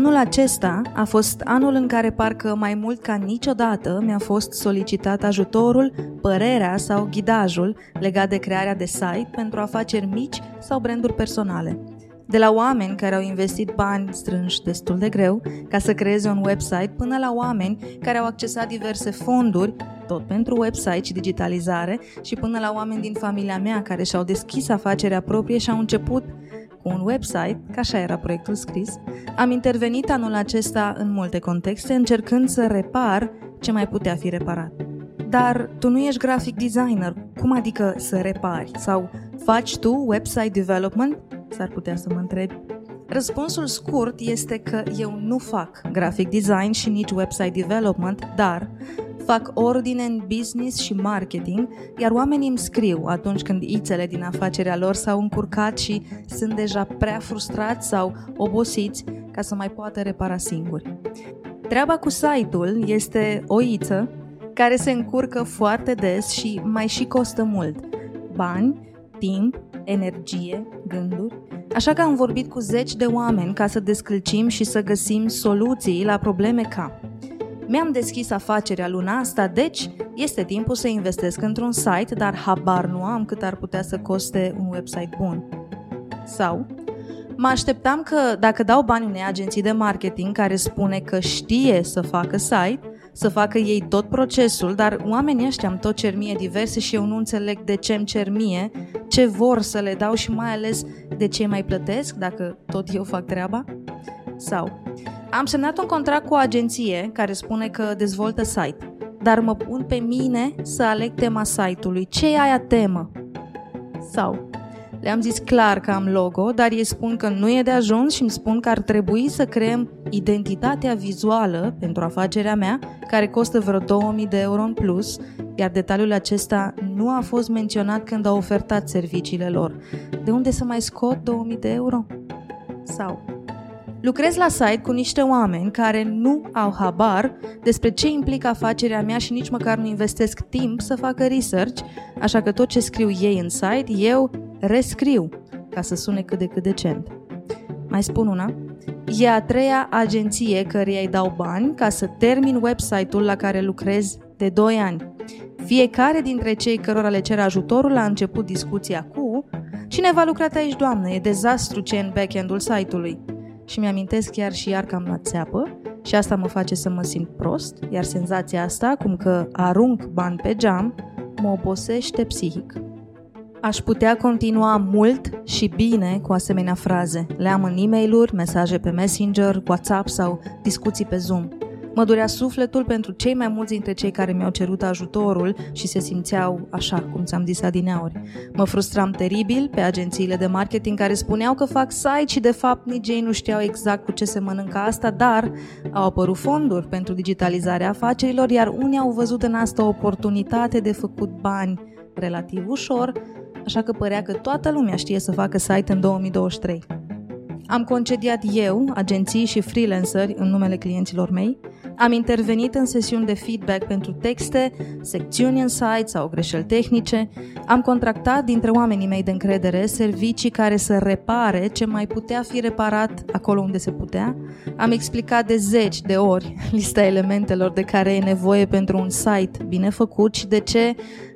Anul acesta a fost anul în care parcă mai mult ca niciodată mi-a fost solicitat ajutorul, părerea sau ghidajul legat de crearea de site pentru afaceri mici sau branduri personale. De la oameni care au investit bani strânși destul de greu ca să creeze un website până la oameni care au accesat diverse fonduri, tot pentru website și digitalizare, și până la oameni din familia mea care și-au deschis afacerea proprie și au început cu un website, ca așa era proiectul scris, am intervenit anul acesta în multe contexte încercând să repar ce mai putea fi reparat. Dar tu nu ești graphic designer, cum adică să repari? Sau faci tu website development? S-ar putea să mă întrebi. Răspunsul scurt este că eu nu fac graphic design și nici website development, dar fac ordine în business și marketing, iar oamenii îmi scriu atunci când ițele din afacerea lor s-au încurcat și sunt deja prea frustrați sau obosiți ca să mai poată repara singuri. Treaba cu site-ul este o iță care se încurcă foarte des și mai și costă mult. Bani, timp, energie, gânduri. Așa că am vorbit cu zeci de oameni ca să descălcim și să găsim soluții la probleme ca mi-am deschis afacerea luna asta, deci este timpul să investesc într-un site, dar habar nu am cât ar putea să coste un website bun. Sau, mă așteptam că dacă dau bani unei agenții de marketing care spune că știe să facă site, să facă ei tot procesul, dar oamenii ăștia îmi tot cer mie diverse și eu nu înțeleg de ce îmi cer mie, ce vor să le dau și mai ales de ce mai plătesc dacă tot eu fac treaba. Sau, am semnat un contract cu o agenție care spune că dezvoltă site, dar mă pun pe mine să aleg tema site-ului. Ce e aia temă? Sau, le-am zis clar că am logo, dar ei spun că nu e de ajuns și îmi spun că ar trebui să creăm identitatea vizuală pentru afacerea mea, care costă vreo 2000 de euro în plus, iar detaliul acesta nu a fost menționat când au ofertat serviciile lor. De unde să mai scot 2000 de euro? Sau, Lucrez la site cu niște oameni care nu au habar despre ce implică afacerea mea și nici măcar nu investesc timp să facă research, așa că tot ce scriu ei în site, eu rescriu ca să sune cât de cât decent. Mai spun una? E a treia agenție căreia îi dau bani ca să termin website-ul la care lucrez de 2 ani. Fiecare dintre cei cărora le cer ajutorul a început discuția cu Cine va lucra aici, doamnă? E dezastru ce în back-end-ul site-ului și mi-amintesc chiar și iar că am luat țeapă și asta mă face să mă simt prost, iar senzația asta, cum că arunc bani pe geam, mă obosește psihic. Aș putea continua mult și bine cu asemenea fraze. Le am în e mail mesaje pe Messenger, WhatsApp sau discuții pe Zoom – Mă durea sufletul pentru cei mai mulți dintre cei care mi-au cerut ajutorul și se simțeau așa, cum ți-am zis adineauri. Mă frustram teribil pe agențiile de marketing care spuneau că fac site și de fapt nici ei nu știau exact cu ce se mănâncă asta, dar au apărut fonduri pentru digitalizarea afacerilor, iar unii au văzut în asta o oportunitate de făcut bani relativ ușor, așa că părea că toată lumea știe să facă site în 2023. Am concediat eu, agenții și freelanceri în numele clienților mei, am intervenit în sesiuni de feedback pentru texte, secțiuni în site sau greșeli tehnice, am contractat dintre oamenii mei de încredere servicii care să repare ce mai putea fi reparat acolo unde se putea, am explicat de zeci de ori lista elementelor de care e nevoie pentru un site bine făcut și de ce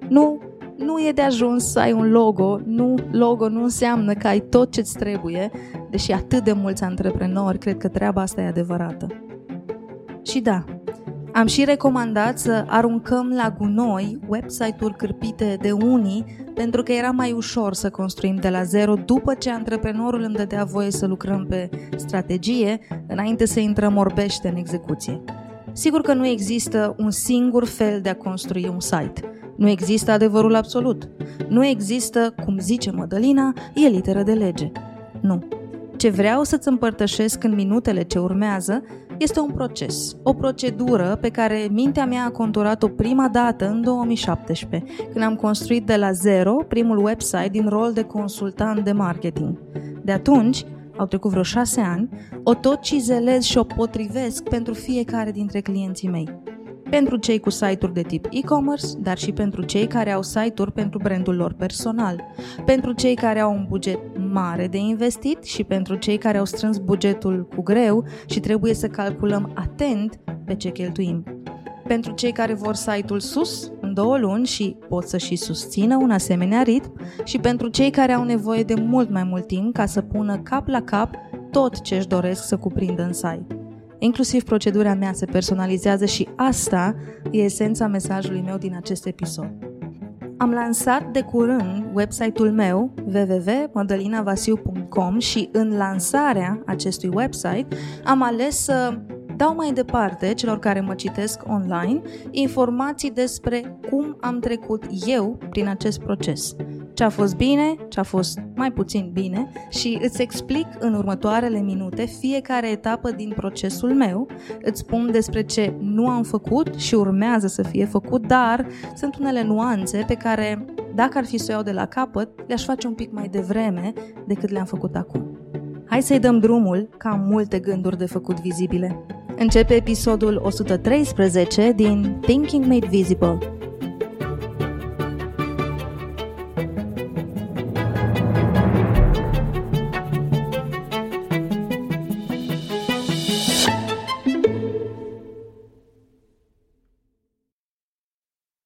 nu nu e de ajuns să ai un logo, nu, logo nu înseamnă că ai tot ce-ți trebuie, deși atât de mulți antreprenori cred că treaba asta e adevărată. Și da, am și recomandat să aruncăm la gunoi website-uri cârpite de unii pentru că era mai ușor să construim de la zero după ce antreprenorul îmi dădea voie să lucrăm pe strategie înainte să intrăm orbește în execuție. Sigur că nu există un singur fel de a construi un site. Nu există adevărul absolut. Nu există, cum zice Mădălina, e literă de lege. Nu. Ce vreau să-ți împărtășesc în minutele ce urmează este un proces, o procedură pe care mintea mea a conturat-o prima dată în 2017, când am construit de la zero primul website din rol de consultant de marketing. De atunci, au trecut vreo șase ani, o tot cizelez și o potrivesc pentru fiecare dintre clienții mei. Pentru cei cu site-uri de tip e-commerce, dar și pentru cei care au site-uri pentru brandul lor personal, pentru cei care au un buget mare de investit și pentru cei care au strâns bugetul cu greu și trebuie să calculăm atent pe ce cheltuim. Pentru cei care vor site-ul sus în două luni și pot să și susțină un asemenea ritm și pentru cei care au nevoie de mult mai mult timp ca să pună cap la cap tot ce își doresc să cuprindă în site. Inclusiv procedura mea se personalizează și asta e esența mesajului meu din acest episod. Am lansat de curând website-ul meu www.madalinavasiu.com și în lansarea acestui website am ales să dau mai departe celor care mă citesc online informații despre cum am trecut eu prin acest proces. Ce a fost bine, ce a fost mai puțin bine și îți explic în următoarele minute fiecare etapă din procesul meu, îți spun despre ce nu am făcut și urmează să fie făcut, dar sunt unele nuanțe pe care, dacă ar fi să o iau de la capăt, le-aș face un pic mai devreme decât le-am făcut acum. Hai să-i dăm drumul, ca am multe gânduri de făcut vizibile. Începe episodul 113 din Thinking Made Visible.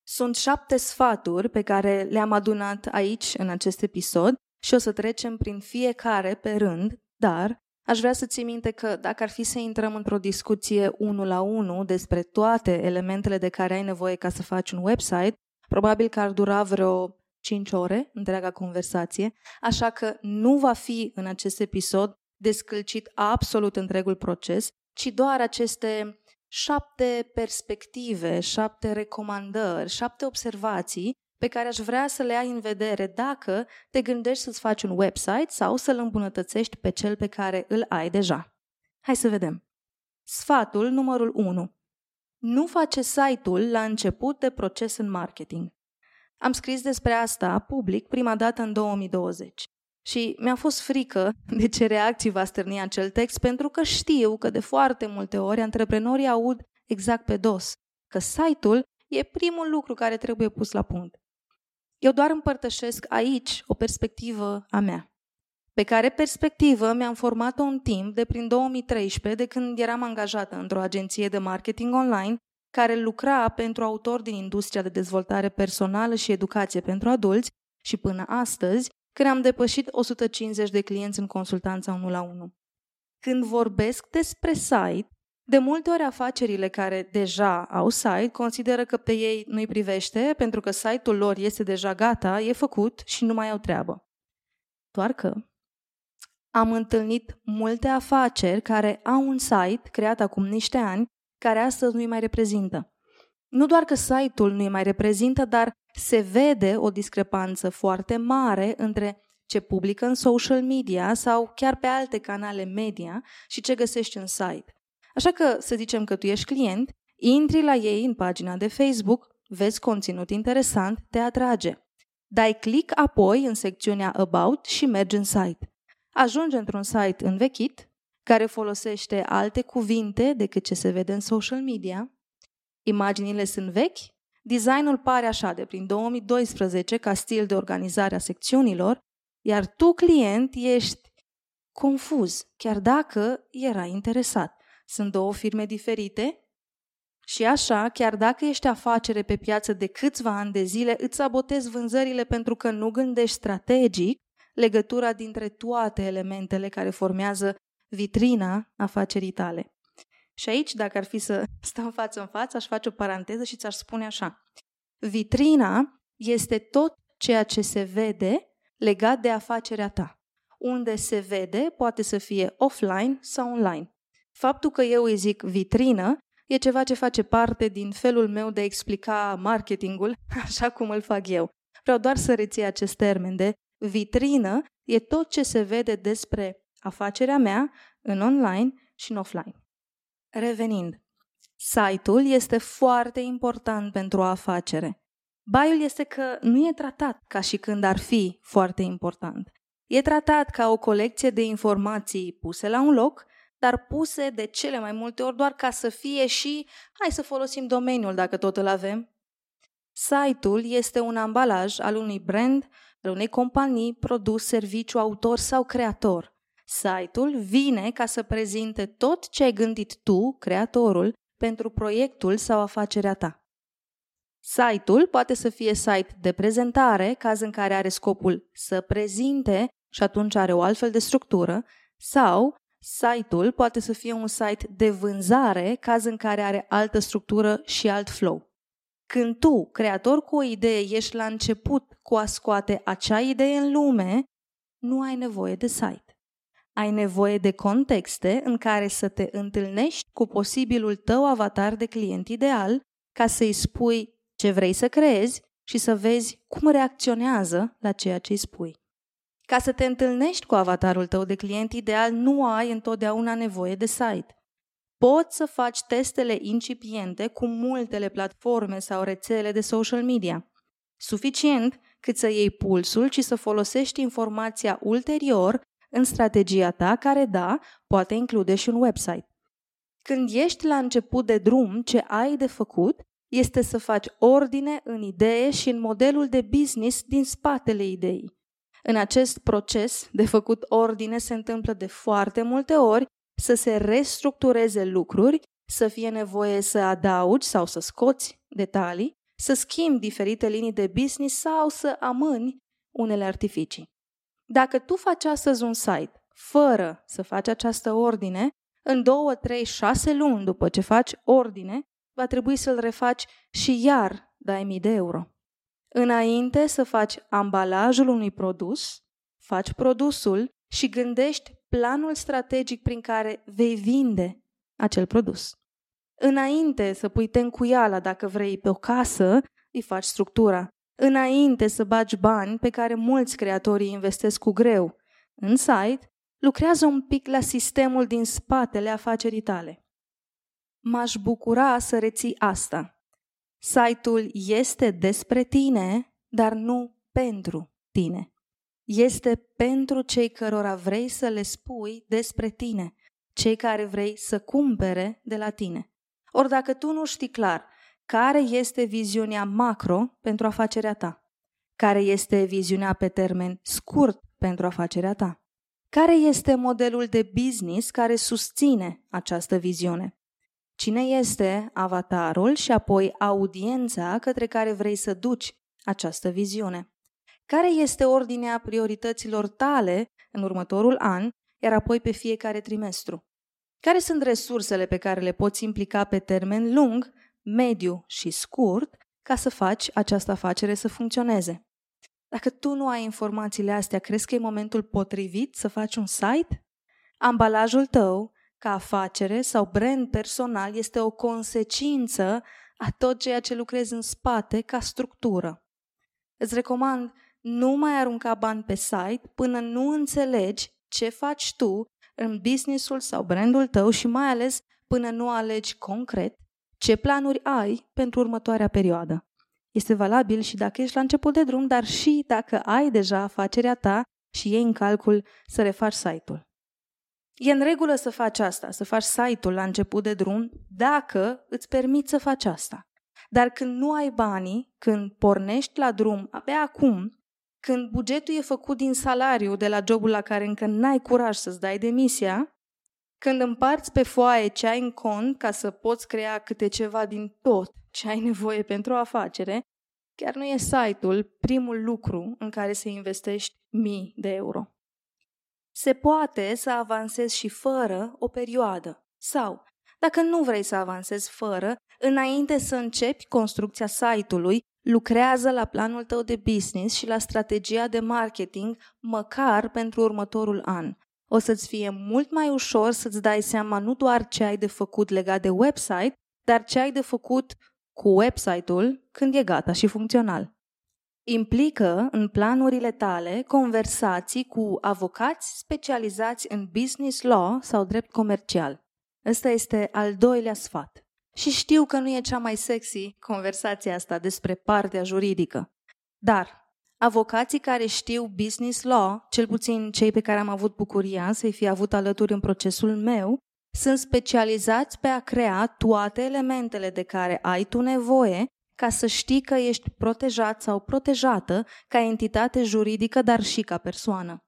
Sunt șapte sfaturi pe care le-am adunat aici, în acest episod, și o să trecem prin fiecare pe rând, dar Aș vrea să ții minte că dacă ar fi să intrăm într-o discuție unul la unul despre toate elementele de care ai nevoie ca să faci un website, probabil că ar dura vreo 5 ore întreaga conversație, așa că nu va fi în acest episod descălcit absolut întregul proces, ci doar aceste șapte perspective, șapte recomandări, șapte observații pe care aș vrea să le ai în vedere dacă te gândești să-ți faci un website sau să-l îmbunătățești pe cel pe care îl ai deja. Hai să vedem. Sfatul numărul 1. Nu face site-ul la început de proces în marketing. Am scris despre asta public prima dată în 2020 și mi-a fost frică de ce reacții va stârni acel text pentru că știu că de foarte multe ori antreprenorii aud exact pe dos, că site-ul e primul lucru care trebuie pus la punct. Eu doar împărtășesc aici o perspectivă a mea. Pe care perspectivă mi-am format-o în timp de prin 2013, de când eram angajată într-o agenție de marketing online care lucra pentru autori din industria de dezvoltare personală și educație pentru adulți și până astăzi, când am depășit 150 de clienți în consultanța 1 la 1. Când vorbesc despre site, de multe ori afacerile care deja au site consideră că pe ei nu-i privește pentru că site-ul lor este deja gata, e făcut și nu mai au treabă. Doar că am întâlnit multe afaceri care au un site creat acum niște ani care astăzi nu-i mai reprezintă. Nu doar că site-ul nu-i mai reprezintă, dar se vede o discrepanță foarte mare între ce publică în social media sau chiar pe alte canale media și ce găsești în site. Așa că să zicem că tu ești client, intri la ei în pagina de Facebook, vezi conținut interesant, te atrage. Dai click apoi în secțiunea About și mergi în site. Ajungi într-un site învechit, care folosește alte cuvinte decât ce se vede în social media. Imaginile sunt vechi, designul pare așa de prin 2012 ca stil de organizare a secțiunilor, iar tu, client, ești confuz, chiar dacă era interesat. Sunt două firme diferite și așa, chiar dacă ești afacere pe piață de câțiva ani de zile, îți sabotezi vânzările pentru că nu gândești strategic legătura dintre toate elementele care formează vitrina afacerii tale. Și aici, dacă ar fi să stau față în față, aș face o paranteză și ți-aș spune așa. Vitrina este tot ceea ce se vede legat de afacerea ta. Unde se vede poate să fie offline sau online. Faptul că eu îi zic vitrină e ceva ce face parte din felul meu de a explica marketingul așa cum îl fac eu. Vreau doar să reții acest termen de vitrină e tot ce se vede despre afacerea mea în online și în offline. Revenind, site-ul este foarte important pentru o afacere. Baiul este că nu e tratat ca și când ar fi foarte important. E tratat ca o colecție de informații puse la un loc dar puse de cele mai multe ori doar ca să fie și hai să folosim domeniul dacă tot îl avem. Site-ul este un ambalaj al unui brand, al unei companii, produs, serviciu, autor sau creator. Site-ul vine ca să prezinte tot ce ai gândit tu, creatorul, pentru proiectul sau afacerea ta. Site-ul poate să fie site de prezentare, caz în care are scopul să prezinte și atunci are o altfel de structură, sau site-ul poate să fie un site de vânzare, caz în care are altă structură și alt flow. Când tu, creator cu o idee, ești la început cu a scoate acea idee în lume, nu ai nevoie de site. Ai nevoie de contexte în care să te întâlnești cu posibilul tău avatar de client ideal ca să-i spui ce vrei să creezi și să vezi cum reacționează la ceea ce îi spui. Ca să te întâlnești cu avatarul tău de client ideal, nu ai întotdeauna nevoie de site. Poți să faci testele incipiente cu multele platforme sau rețele de social media. Suficient cât să iei pulsul și să folosești informația ulterior în strategia ta, care, da, poate include și un website. Când ești la început de drum, ce ai de făcut este să faci ordine în idee și în modelul de business din spatele ideii. În acest proces de făcut ordine se întâmplă de foarte multe ori să se restructureze lucruri, să fie nevoie să adaugi sau să scoți detalii, să schimbi diferite linii de business sau să amâni unele artificii. Dacă tu faci astăzi un site fără să faci această ordine, în 2, 3, 6 luni după ce faci ordine, va trebui să-l refaci și iar dai mii de euro. Înainte să faci ambalajul unui produs, faci produsul și gândești planul strategic prin care vei vinde acel produs. Înainte să pui tencuiala dacă vrei pe o casă, îi faci structura. Înainte să bagi bani pe care mulți creatorii investesc cu greu în site, lucrează un pic la sistemul din spatele afacerii tale. M-aș bucura să reții asta. Site-ul este despre tine, dar nu pentru tine. Este pentru cei cărora vrei să le spui despre tine, cei care vrei să cumpere de la tine. Ori dacă tu nu știi clar care este viziunea macro pentru afacerea ta, care este viziunea pe termen scurt pentru afacerea ta, care este modelul de business care susține această viziune, Cine este avatarul și apoi audiența către care vrei să duci această viziune? Care este ordinea priorităților tale în următorul an, iar apoi pe fiecare trimestru? Care sunt resursele pe care le poți implica pe termen lung, mediu și scurt ca să faci această afacere să funcționeze? Dacă tu nu ai informațiile astea, crezi că e momentul potrivit să faci un site? Ambalajul tău ca afacere sau brand personal este o consecință a tot ceea ce lucrezi în spate ca structură. Îți recomand nu mai arunca bani pe site până nu înțelegi ce faci tu în businessul sau brandul tău și mai ales până nu alegi concret ce planuri ai pentru următoarea perioadă. Este valabil și dacă ești la început de drum, dar și dacă ai deja afacerea ta și iei în calcul să refaci site-ul. E în regulă să faci asta, să faci site-ul la început de drum, dacă îți permiți să faci asta. Dar când nu ai banii, când pornești la drum abia acum, când bugetul e făcut din salariu de la jobul la care încă n-ai curaj să-ți dai demisia, când împarți pe foaie ce ai în cont ca să poți crea câte ceva din tot ce ai nevoie pentru o afacere, chiar nu e site-ul primul lucru în care să investești mii de euro. Se poate să avansezi și fără o perioadă. Sau, dacă nu vrei să avansezi fără, înainte să începi construcția site-ului, lucrează la planul tău de business și la strategia de marketing măcar pentru următorul an. O să-ți fie mult mai ușor să-ți dai seama nu doar ce ai de făcut legat de website, dar ce ai de făcut cu website-ul când e gata și funcțional. Implică în planurile tale conversații cu avocați specializați în business law sau drept comercial. Ăsta este al doilea sfat. Și știu că nu e cea mai sexy conversația asta despre partea juridică. Dar avocații care știu business law, cel puțin cei pe care am avut bucuria să-i fi avut alături în procesul meu, sunt specializați pe a crea toate elementele de care ai tu nevoie ca să știi că ești protejat sau protejată ca entitate juridică, dar și ca persoană.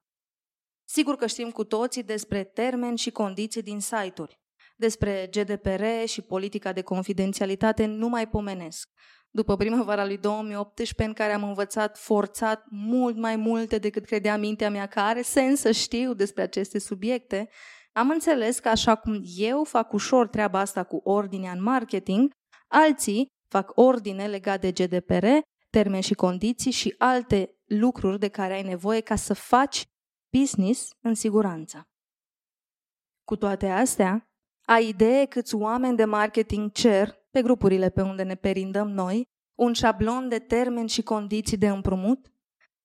Sigur că știm cu toții despre termeni și condiții din site-uri. Despre GDPR și politica de confidențialitate nu mai pomenesc. După primăvara lui 2018, în care am învățat forțat mult mai multe decât credea mintea mea că are sens să știu despre aceste subiecte, am înțeles că așa cum eu fac ușor treaba asta cu ordinea în marketing, alții fac ordine legat de GDPR, termeni și condiții și alte lucruri de care ai nevoie ca să faci business în siguranță. Cu toate astea, ai idee câți oameni de marketing cer, pe grupurile pe unde ne perindăm noi, un șablon de termeni și condiții de împrumut?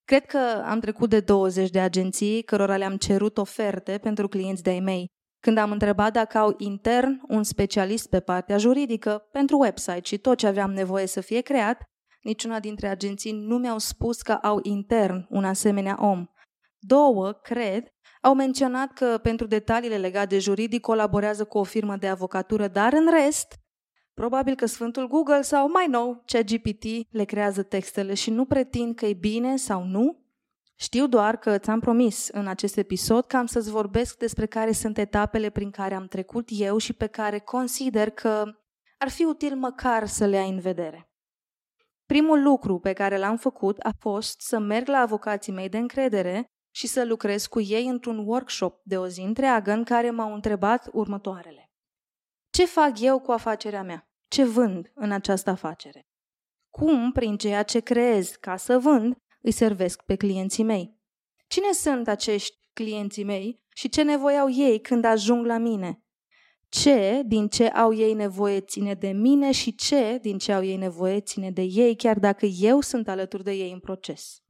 Cred că am trecut de 20 de agenții cărora le-am cerut oferte pentru clienți de-ai mei, când am întrebat dacă au intern un specialist pe partea juridică pentru website și tot ce aveam nevoie să fie creat, niciuna dintre agenții nu mi-au spus că au intern un asemenea om. Două, cred, au menționat că pentru detaliile legate de juridic colaborează cu o firmă de avocatură, dar în rest, probabil că Sfântul Google sau mai nou ChatGPT le creează textele și nu pretind că e bine sau nu. Știu doar că ți-am promis în acest episod că am să-ți vorbesc despre care sunt etapele prin care am trecut eu și pe care consider că ar fi util măcar să le ai în vedere. Primul lucru pe care l-am făcut a fost să merg la avocații mei de încredere și să lucrez cu ei într-un workshop de o zi întreagă în care m-au întrebat următoarele. Ce fac eu cu afacerea mea? Ce vând în această afacere? Cum, prin ceea ce creez ca să vând, îi servesc pe clienții mei? Cine sunt acești clienții mei și ce nevoie au ei când ajung la mine? Ce din ce au ei nevoie ține de mine și ce din ce au ei nevoie ține de ei, chiar dacă eu sunt alături de ei în proces?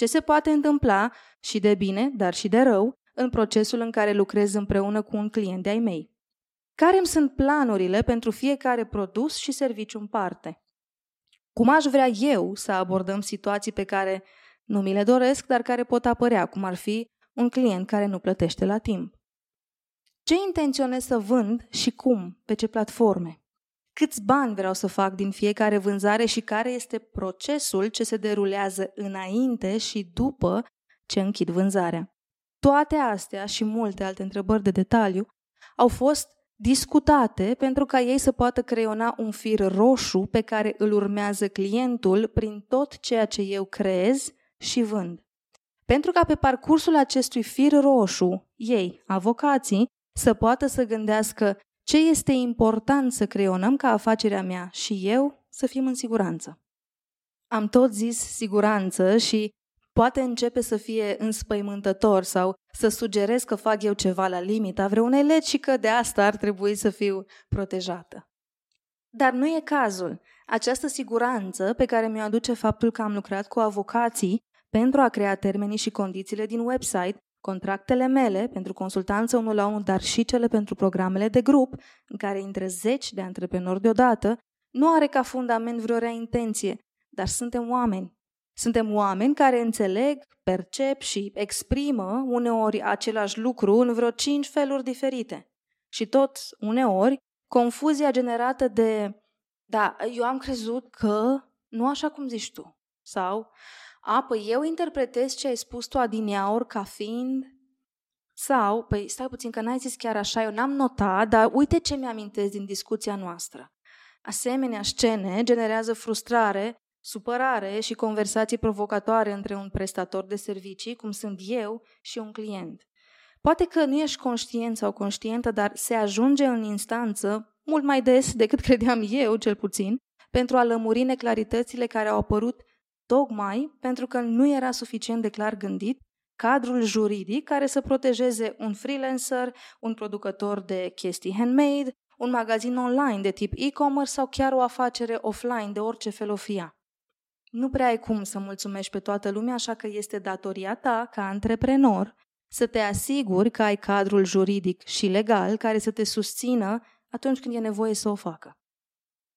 ce se poate întâmpla și de bine, dar și de rău, în procesul în care lucrez împreună cu un client de-ai mei. Care îmi sunt planurile pentru fiecare produs și serviciu în parte? Cum aș vrea eu să abordăm situații pe care nu mi le doresc, dar care pot apărea, cum ar fi un client care nu plătește la timp? Ce intenționez să vând și cum, pe ce platforme? câți bani vreau să fac din fiecare vânzare și care este procesul ce se derulează înainte și după ce închid vânzarea. Toate astea și multe alte întrebări de detaliu au fost discutate pentru ca ei să poată creiona un fir roșu pe care îl urmează clientul prin tot ceea ce eu creez și vând. Pentru ca pe parcursul acestui fir roșu, ei, avocații, să poată să gândească ce este important să creionăm ca afacerea mea și eu să fim în siguranță. Am tot zis siguranță și poate începe să fie înspăimântător sau să sugerez că fac eu ceva la limita vreunei legi și că de asta ar trebui să fiu protejată. Dar nu e cazul. Această siguranță pe care mi-o aduce faptul că am lucrat cu avocații pentru a crea termenii și condițiile din website Contractele mele pentru consultanță unul la unul, dar și cele pentru programele de grup, în care intră zeci de antreprenori deodată, nu are ca fundament vreo rea intenție, dar suntem oameni. Suntem oameni care înțeleg, percep și exprimă uneori același lucru în vreo cinci feluri diferite. Și tot, uneori, confuzia generată de da, eu am crezut că nu așa cum zici tu. Sau a, păi eu interpretez ce ai spus tu adineaur ca fiind... Sau, păi stai puțin că n-ai zis chiar așa, eu n-am notat, dar uite ce mi-amintesc din discuția noastră. Asemenea scene generează frustrare, supărare și conversații provocatoare între un prestator de servicii, cum sunt eu, și un client. Poate că nu ești conștient sau conștientă, dar se ajunge în instanță, mult mai des decât credeam eu, cel puțin, pentru a lămuri neclaritățile care au apărut tocmai pentru că nu era suficient de clar gândit cadrul juridic care să protejeze un freelancer, un producător de chestii handmade, un magazin online de tip e-commerce sau chiar o afacere offline de orice fel o fie. Nu prea ai cum să mulțumești pe toată lumea, așa că este datoria ta, ca antreprenor, să te asiguri că ai cadrul juridic și legal care să te susțină atunci când e nevoie să o facă.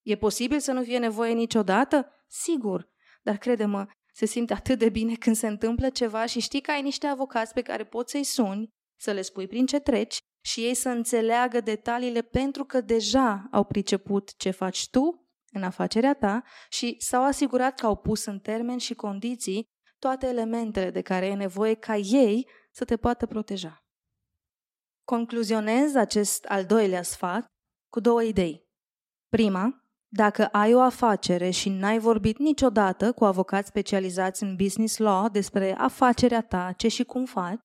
E posibil să nu fie nevoie niciodată? Sigur, dar crede-mă, se simte atât de bine când se întâmplă ceva și știi că ai niște avocați pe care poți să-i suni, să le spui prin ce treci și ei să înțeleagă detaliile pentru că deja au priceput ce faci tu în afacerea ta și s-au asigurat că au pus în termeni și condiții toate elementele de care e nevoie ca ei să te poată proteja. Concluzionez acest al doilea sfat cu două idei. Prima, dacă ai o afacere și n-ai vorbit niciodată cu avocați specializați în business law despre afacerea ta, ce și cum faci,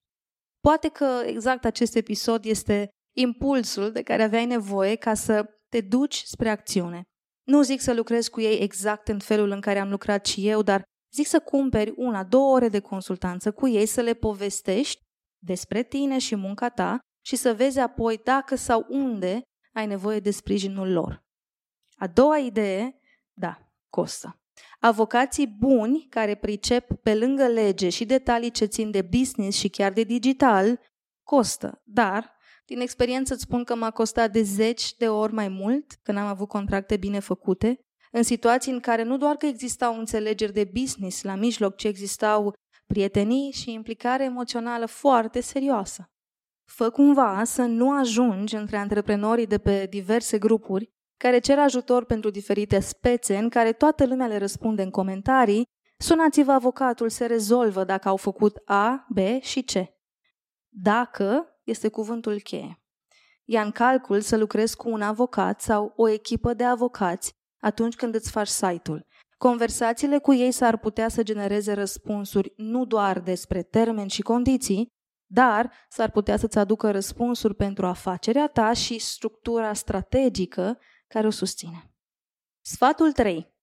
poate că exact acest episod este impulsul de care aveai nevoie ca să te duci spre acțiune. Nu zic să lucrezi cu ei exact în felul în care am lucrat și eu, dar zic să cumperi una, două ore de consultanță cu ei, să le povestești despre tine și munca ta și să vezi apoi dacă sau unde ai nevoie de sprijinul lor. A doua idee, da, costă. Avocații buni care pricep pe lângă lege și detalii ce țin de business și chiar de digital, costă, dar din experiență îți spun că m-a costat de zeci de ori mai mult când am avut contracte bine făcute, în situații în care nu doar că existau înțelegeri de business la mijloc, ci existau prietenii și implicare emoțională foarte serioasă. Fă cumva să nu ajungi între antreprenorii de pe diverse grupuri care cer ajutor pentru diferite spețe în care toată lumea le răspunde în comentarii, sunați-vă avocatul, se rezolvă dacă au făcut A, B și C. Dacă este cuvântul cheie. Ia în calcul să lucrezi cu un avocat sau o echipă de avocați atunci când îți faci site-ul. Conversațiile cu ei s-ar putea să genereze răspunsuri nu doar despre termeni și condiții, dar s-ar putea să-ți aducă răspunsuri pentru afacerea ta și structura strategică care o susține. Sfatul 3.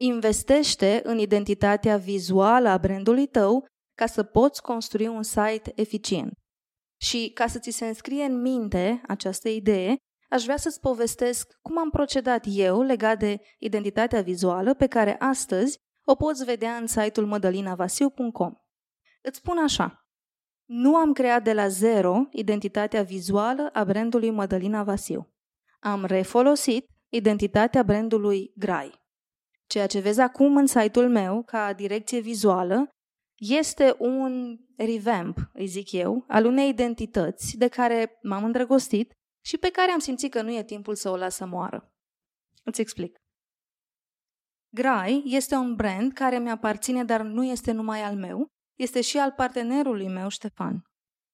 Investește în identitatea vizuală a brandului tău ca să poți construi un site eficient. Și ca să ți se înscrie în minte această idee, aș vrea să-ți povestesc cum am procedat eu legat de identitatea vizuală pe care astăzi o poți vedea în site-ul mădălinavasiu.com. Îți spun așa, nu am creat de la zero identitatea vizuală a brandului Mădălina Vasiu. Am refolosit identitatea brandului Grai. Ceea ce vezi acum în site-ul meu ca direcție vizuală este un revamp, îi zic eu, al unei identități de care m-am îndrăgostit și pe care am simțit că nu e timpul să o las să moară. Îți explic. Grai este un brand care mi-aparține, dar nu este numai al meu, este și al partenerului meu, Ștefan.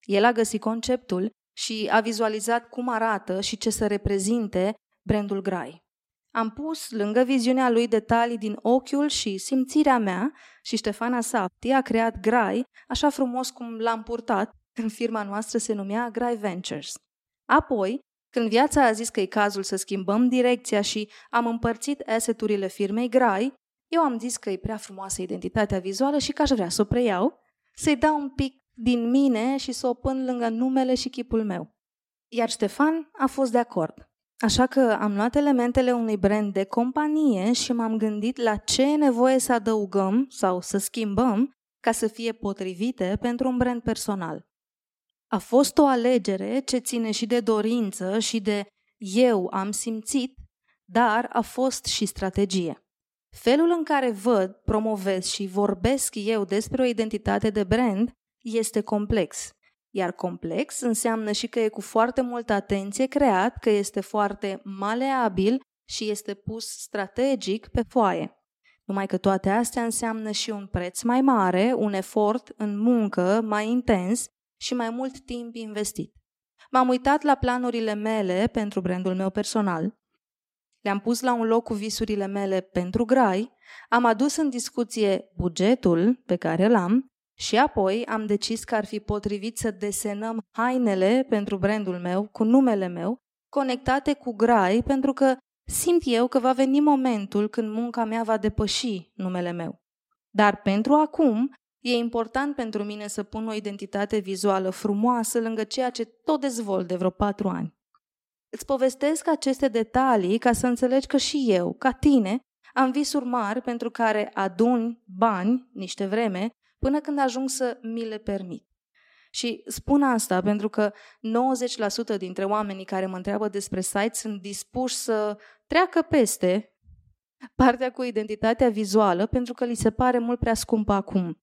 El a găsit conceptul și a vizualizat cum arată și ce să reprezinte brandul Grai. Am pus lângă viziunea lui detalii din ochiul și simțirea mea și Ștefana Sapti a creat Grai așa frumos cum l-am purtat când firma noastră se numea Grai Ventures. Apoi, când viața a zis că e cazul să schimbăm direcția și am împărțit asset-urile firmei Grai, eu am zis că e prea frumoasă identitatea vizuală și că aș vrea să o preiau, să-i dau un pic din mine și să o pun lângă numele și chipul meu. Iar Ștefan a fost de acord. Așa că am luat elementele unui brand de companie și m-am gândit la ce e nevoie să adăugăm sau să schimbăm ca să fie potrivite pentru un brand personal. A fost o alegere ce ține și de dorință și de eu am simțit, dar a fost și strategie. Felul în care văd, promovez și vorbesc eu despre o identitate de brand este complex iar complex înseamnă și că e cu foarte multă atenție creat, că este foarte maleabil și este pus strategic pe foaie. Numai că toate astea înseamnă și un preț mai mare, un efort în muncă mai intens și mai mult timp investit. M-am uitat la planurile mele pentru brandul meu personal, le-am pus la un loc cu visurile mele pentru grai, am adus în discuție bugetul pe care îl am și apoi am decis că ar fi potrivit să desenăm hainele pentru brandul meu cu numele meu, conectate cu grai, pentru că simt eu că va veni momentul când munca mea va depăși numele meu. Dar pentru acum, e important pentru mine să pun o identitate vizuală frumoasă lângă ceea ce tot dezvolt de vreo patru ani. Îți povestesc aceste detalii ca să înțelegi că și eu, ca tine, am visuri mari pentru care adun bani, niște vreme, până când ajung să mi le permit. Și spun asta pentru că 90% dintre oamenii care mă întreabă despre site sunt dispuși să treacă peste partea cu identitatea vizuală pentru că li se pare mult prea scumpă acum.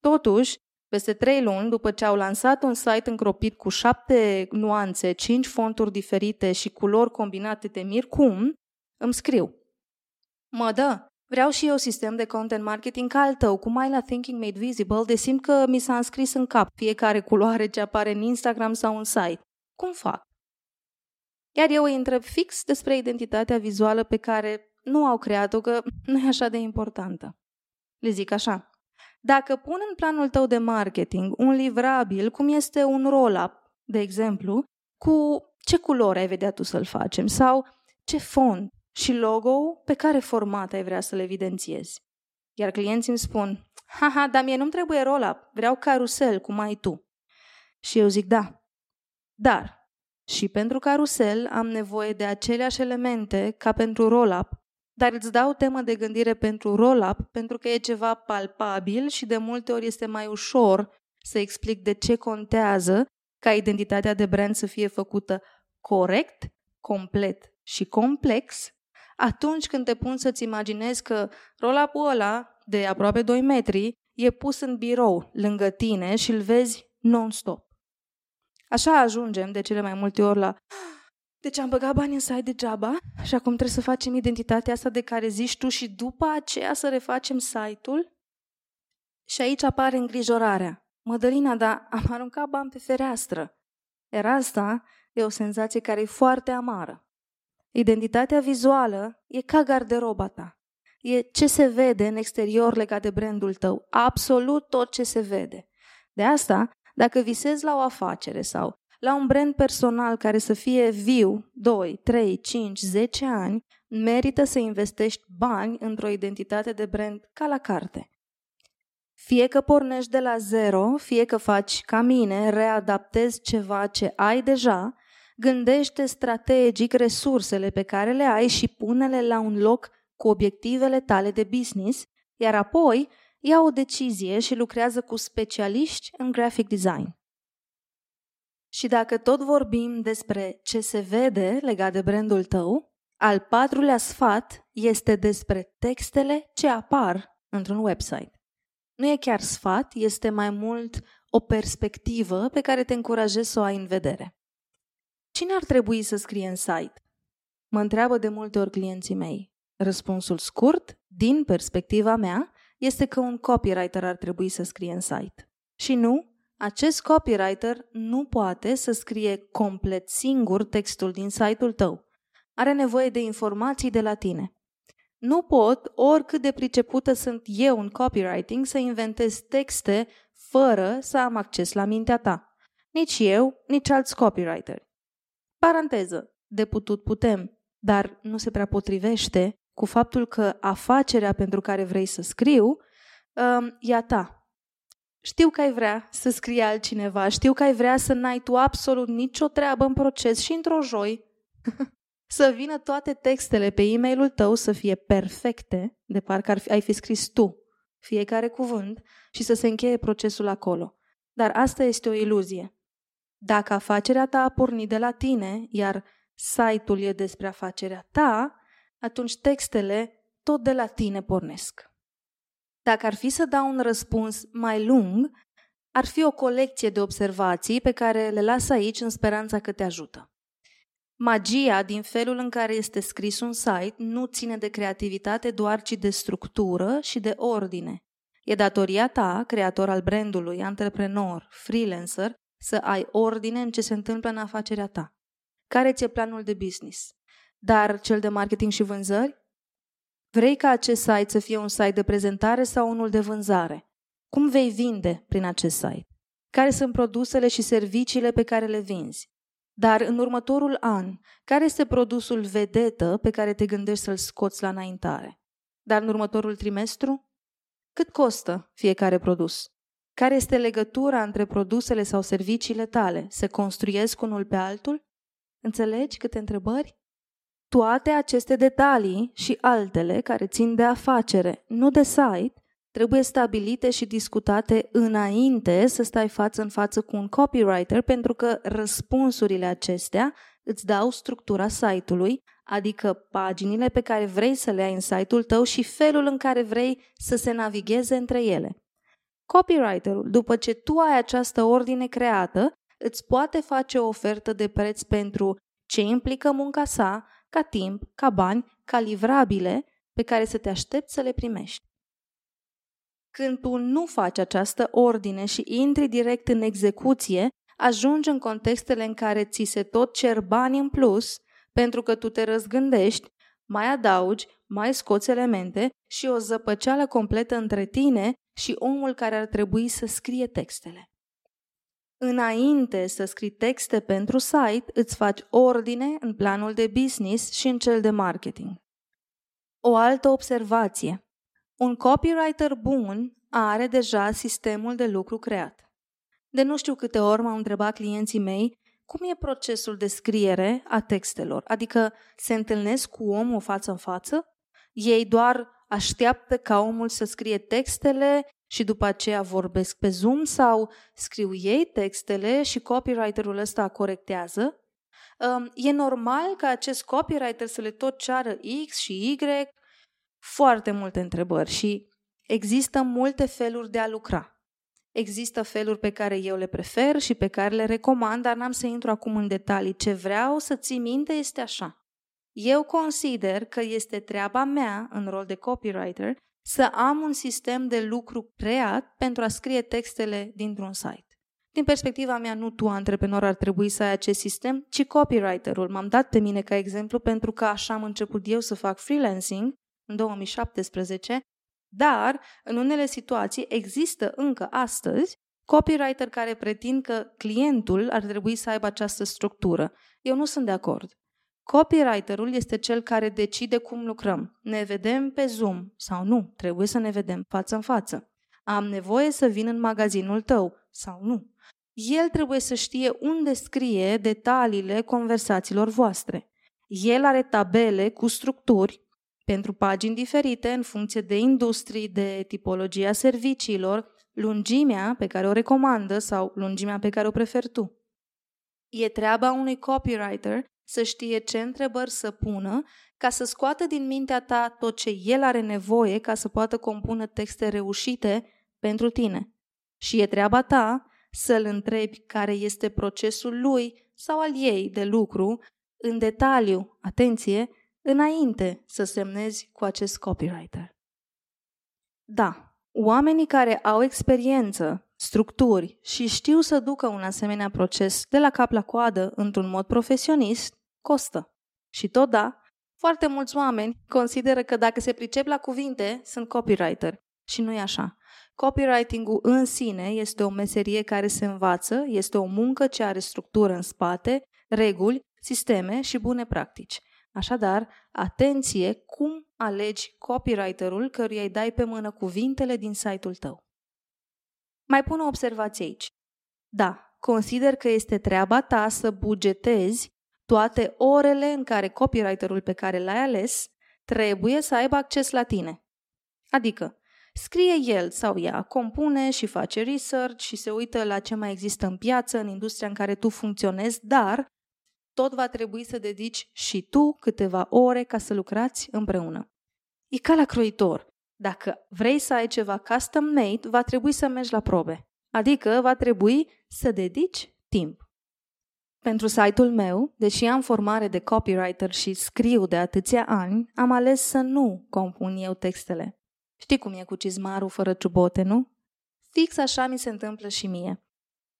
Totuși, Peste trei luni, după ce au lansat un site încropit cu șapte nuanțe, cinci fonturi diferite și culori combinate de mir, cum? Îmi scriu. Mă, da, vreau și eu sistem de content marketing ca al tău, cu My La Thinking Made Visible, de simt că mi s-a înscris în cap fiecare culoare ce apare în Instagram sau în site. Cum fac? Iar eu îi întreb fix despre identitatea vizuală pe care nu au creat-o, că nu e așa de importantă. Le zic așa. Dacă pun în planul tău de marketing un livrabil, cum este un roll-up, de exemplu, cu ce culori ai vedea tu să-l facem sau ce font și logo pe care format ai vrea să le evidențiezi. Iar clienții îmi spun, haha, dar mie nu-mi trebuie roll-up, vreau carusel, cum ai tu. Și eu zic, da, dar și pentru carusel am nevoie de aceleași elemente ca pentru roll-up dar îți dau temă de gândire pentru roll-up pentru că e ceva palpabil și de multe ori este mai ușor să explic de ce contează ca identitatea de brand să fie făcută corect, complet și complex atunci când te pun să-ți imaginezi că roll-up-ul ăla de aproape 2 metri e pus în birou lângă tine și îl vezi non-stop. Așa ajungem de cele mai multe ori la deci am băgat bani în site degeaba și acum trebuie să facem identitatea asta de care zici tu și după aceea să refacem site-ul? Și aici apare îngrijorarea. Mădălina, dar am aruncat bani pe fereastră. Iar asta e o senzație care e foarte amară. Identitatea vizuală e ca garderoba ta. E ce se vede în exterior legat de brandul tău. Absolut tot ce se vede. De asta, dacă visezi la o afacere sau la un brand personal care să fie viu 2, 3, 5, 10 ani, merită să investești bani într-o identitate de brand ca la carte. Fie că pornești de la zero, fie că faci ca mine, readaptezi ceva ce ai deja, gândește strategic resursele pe care le ai și pune-le la un loc cu obiectivele tale de business, iar apoi ia o decizie și lucrează cu specialiști în graphic design. Și dacă tot vorbim despre ce se vede legat de brandul tău, al patrulea sfat este despre textele ce apar într-un website. Nu e chiar sfat, este mai mult o perspectivă pe care te încurajez să o ai în vedere. Cine ar trebui să scrie în site? Mă întreabă de multe ori clienții mei. Răspunsul scurt, din perspectiva mea, este că un copywriter ar trebui să scrie în site. Și nu acest copywriter nu poate să scrie complet singur textul din site-ul tău. Are nevoie de informații de la tine. Nu pot, oricât de pricepută sunt eu în copywriting, să inventez texte fără să am acces la mintea ta. Nici eu, nici alți copywriteri. Paranteză, de putut putem, dar nu se prea potrivește cu faptul că afacerea pentru care vrei să scriu um, e a ta, știu că ai vrea să scrie altcineva, știu că ai vrea să n-ai tu absolut nicio treabă în proces și într-o joi să vină toate textele pe e-mailul tău să fie perfecte, de parcă ar fi, ai fi scris tu fiecare cuvânt și să se încheie procesul acolo. Dar asta este o iluzie. Dacă afacerea ta a pornit de la tine, iar site-ul e despre afacerea ta, atunci textele tot de la tine pornesc. Dacă ar fi să dau un răspuns mai lung, ar fi o colecție de observații pe care le las aici în speranța că te ajută. Magia din felul în care este scris un site nu ține de creativitate doar, ci de structură și de ordine. E datoria ta, creator al brandului, antreprenor, freelancer, să ai ordine în ce se întâmplă în afacerea ta. Care ți-e planul de business? Dar cel de marketing și vânzări? Vrei ca acest site să fie un site de prezentare sau unul de vânzare? Cum vei vinde prin acest site? Care sunt produsele și serviciile pe care le vinzi? Dar în următorul an, care este produsul vedetă pe care te gândești să-l scoți la înaintare? Dar în următorul trimestru? Cât costă fiecare produs? Care este legătura între produsele sau serviciile tale? Se construiesc unul pe altul? Înțelegi câte întrebări? Toate aceste detalii și altele care țin de afacere, nu de site, trebuie stabilite și discutate înainte să stai față în față cu un copywriter pentru că răspunsurile acestea îți dau structura site-ului, adică paginile pe care vrei să le ai în site-ul tău și felul în care vrei să se navigheze între ele. Copywriterul, după ce tu ai această ordine creată, îți poate face o ofertă de preț pentru ce implică munca sa, ca timp, ca bani, ca livrabile pe care să te aștepți să le primești. Când tu nu faci această ordine și intri direct în execuție, ajungi în contextele în care ți se tot cer bani în plus, pentru că tu te răzgândești, mai adaugi, mai scoți elemente și o zăpăceală completă între tine și omul care ar trebui să scrie textele. Înainte să scrii texte pentru site, îți faci ordine în planul de business și în cel de marketing. O altă observație. Un copywriter bun are deja sistemul de lucru creat. De nu știu câte ori m-au întrebat clienții mei cum e procesul de scriere a textelor, adică se întâlnesc cu omul față în față, ei doar așteaptă ca omul să scrie textele și după aceea vorbesc pe Zoom sau scriu ei textele și copywriterul ăsta corectează. Um, e normal ca acest copywriter să le tot ceară X și Y? Foarte multe întrebări și există multe feluri de a lucra. Există feluri pe care eu le prefer și pe care le recomand, dar n-am să intru acum în detalii. Ce vreau să ții minte este așa. Eu consider că este treaba mea, în rol de copywriter, să am un sistem de lucru creat pentru a scrie textele dintr-un site. Din perspectiva mea, nu tu, antreprenor, ar trebui să ai acest sistem, ci copywriterul. M-am dat pe mine ca exemplu pentru că așa am început eu să fac freelancing în 2017, dar în unele situații există încă astăzi copywriter care pretind că clientul ar trebui să aibă această structură. Eu nu sunt de acord. Copywriterul este cel care decide cum lucrăm. Ne vedem pe Zoom sau nu, trebuie să ne vedem față în față. Am nevoie să vin în magazinul tău sau nu. El trebuie să știe unde scrie detaliile conversațiilor voastre. El are tabele cu structuri pentru pagini diferite în funcție de industrii, de tipologia serviciilor, lungimea pe care o recomandă sau lungimea pe care o preferi tu. E treaba unui copywriter să știe ce întrebări să pună ca să scoată din mintea ta tot ce el are nevoie ca să poată compună texte reușite pentru tine. Și e treaba ta să-l întrebi care este procesul lui sau al ei de lucru în detaliu, atenție, înainte să semnezi cu acest copywriter. Da, oamenii care au experiență, structuri și știu să ducă un asemenea proces de la cap la coadă într-un mod profesionist, costă. Și tot da, foarte mulți oameni consideră că dacă se pricep la cuvinte, sunt copywriter. Și nu e așa. Copywriting-ul în sine este o meserie care se învață, este o muncă ce are structură în spate, reguli, sisteme și bune practici. Așadar, atenție cum alegi copywriterul căruia îi dai pe mână cuvintele din site-ul tău. Mai pun o observație aici. Da, consider că este treaba ta să bugetezi toate orele în care copywriterul pe care l-ai ales trebuie să aibă acces la tine. Adică, scrie el sau ea, compune și face research și se uită la ce mai există în piață, în industria în care tu funcționezi, dar tot va trebui să dedici și tu câteva ore ca să lucrați împreună. E ca la croitor. Dacă vrei să ai ceva custom-made, va trebui să mergi la probe. Adică va trebui să dedici timp. Pentru site-ul meu, deși am formare de copywriter și scriu de atâția ani, am ales să nu compun eu textele. Știi cum e cu cizmarul fără ciubote, nu? Fix așa mi se întâmplă și mie.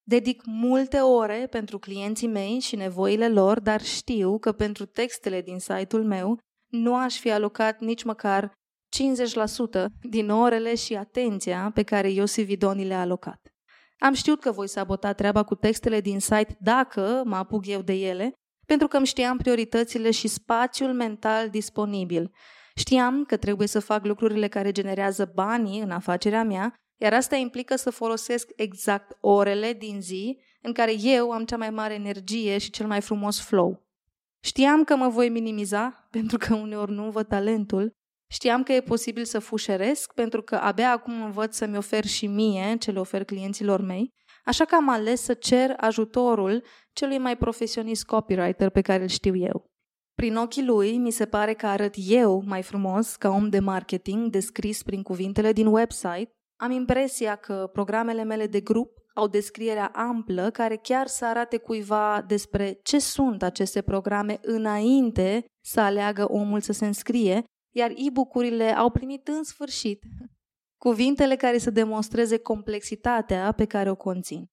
Dedic multe ore pentru clienții mei și nevoile lor, dar știu că pentru textele din site-ul meu nu aș fi alocat nici măcar 50% din orele și atenția pe care Iosif Vidoni le-a alocat. Am știut că voi sabota treaba cu textele din site dacă mă apuc eu de ele, pentru că îmi știam prioritățile și spațiul mental disponibil. Știam că trebuie să fac lucrurile care generează banii în afacerea mea, iar asta implică să folosesc exact orele din zi în care eu am cea mai mare energie și cel mai frumos flow. Știam că mă voi minimiza, pentru că uneori nu văd talentul, Știam că e posibil să fușeresc pentru că abia acum învăț să-mi ofer și mie ce le ofer clienților mei, așa că am ales să cer ajutorul celui mai profesionist copywriter pe care îl știu eu. Prin ochii lui, mi se pare că arăt eu mai frumos ca om de marketing descris prin cuvintele din website Am impresia că programele mele de grup au descrierea amplă care chiar să arate cuiva despre ce sunt aceste programe înainte să aleagă omul să se înscrie, iar e-book-urile au primit în sfârșit cuvintele care să demonstreze complexitatea pe care o conțin.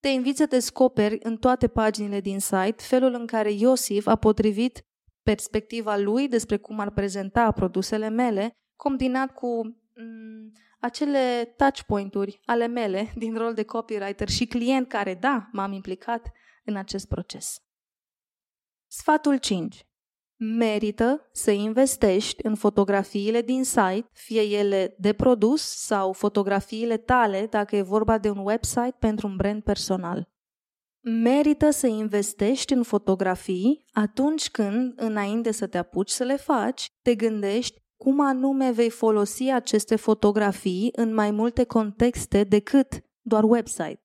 Te invit să descoperi în toate paginile din site felul în care Iosif a potrivit perspectiva lui despre cum ar prezenta produsele mele, combinat cu m- acele touchpoint-uri ale mele din rol de copywriter și client care, da, m-am implicat în acest proces. Sfatul 5. Merită să investești în fotografiile din site, fie ele de produs sau fotografiile tale dacă e vorba de un website pentru un brand personal. Merită să investești în fotografii atunci când, înainte să te apuci să le faci, te gândești cum anume vei folosi aceste fotografii în mai multe contexte decât doar website.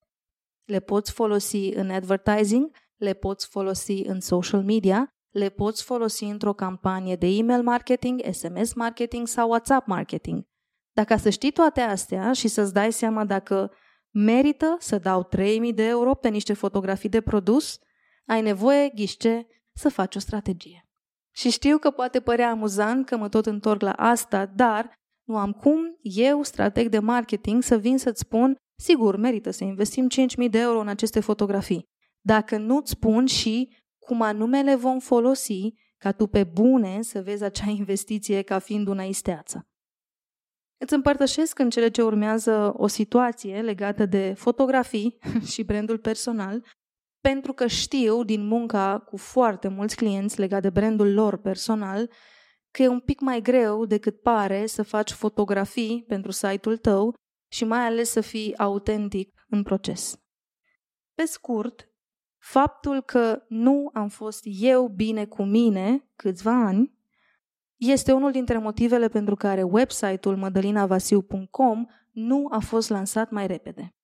Le poți folosi în advertising, le poți folosi în social media, le poți folosi într-o campanie de email marketing, SMS marketing sau WhatsApp marketing. Dacă să știi toate astea și să-ți dai seama dacă merită să dau 3000 de euro pe niște fotografii de produs, ai nevoie, ghișce, să faci o strategie. Și știu că poate părea amuzant că mă tot întorc la asta, dar nu am cum eu, strateg de marketing, să vin să-ți spun, sigur, merită să investim 5.000 de euro în aceste fotografii. Dacă nu-ți spun și cum anume le vom folosi ca tu pe bune să vezi acea investiție ca fiind una isteață. Îți împărtășesc în cele ce urmează o situație legată de fotografii și brandul personal pentru că știu din munca cu foarte mulți clienți legat de brandul lor personal că e un pic mai greu decât pare să faci fotografii pentru site-ul tău și mai ales să fii autentic în proces. Pe scurt, faptul că nu am fost eu bine cu mine câțiva ani este unul dintre motivele pentru care website-ul mădălinavasiu.com nu a fost lansat mai repede.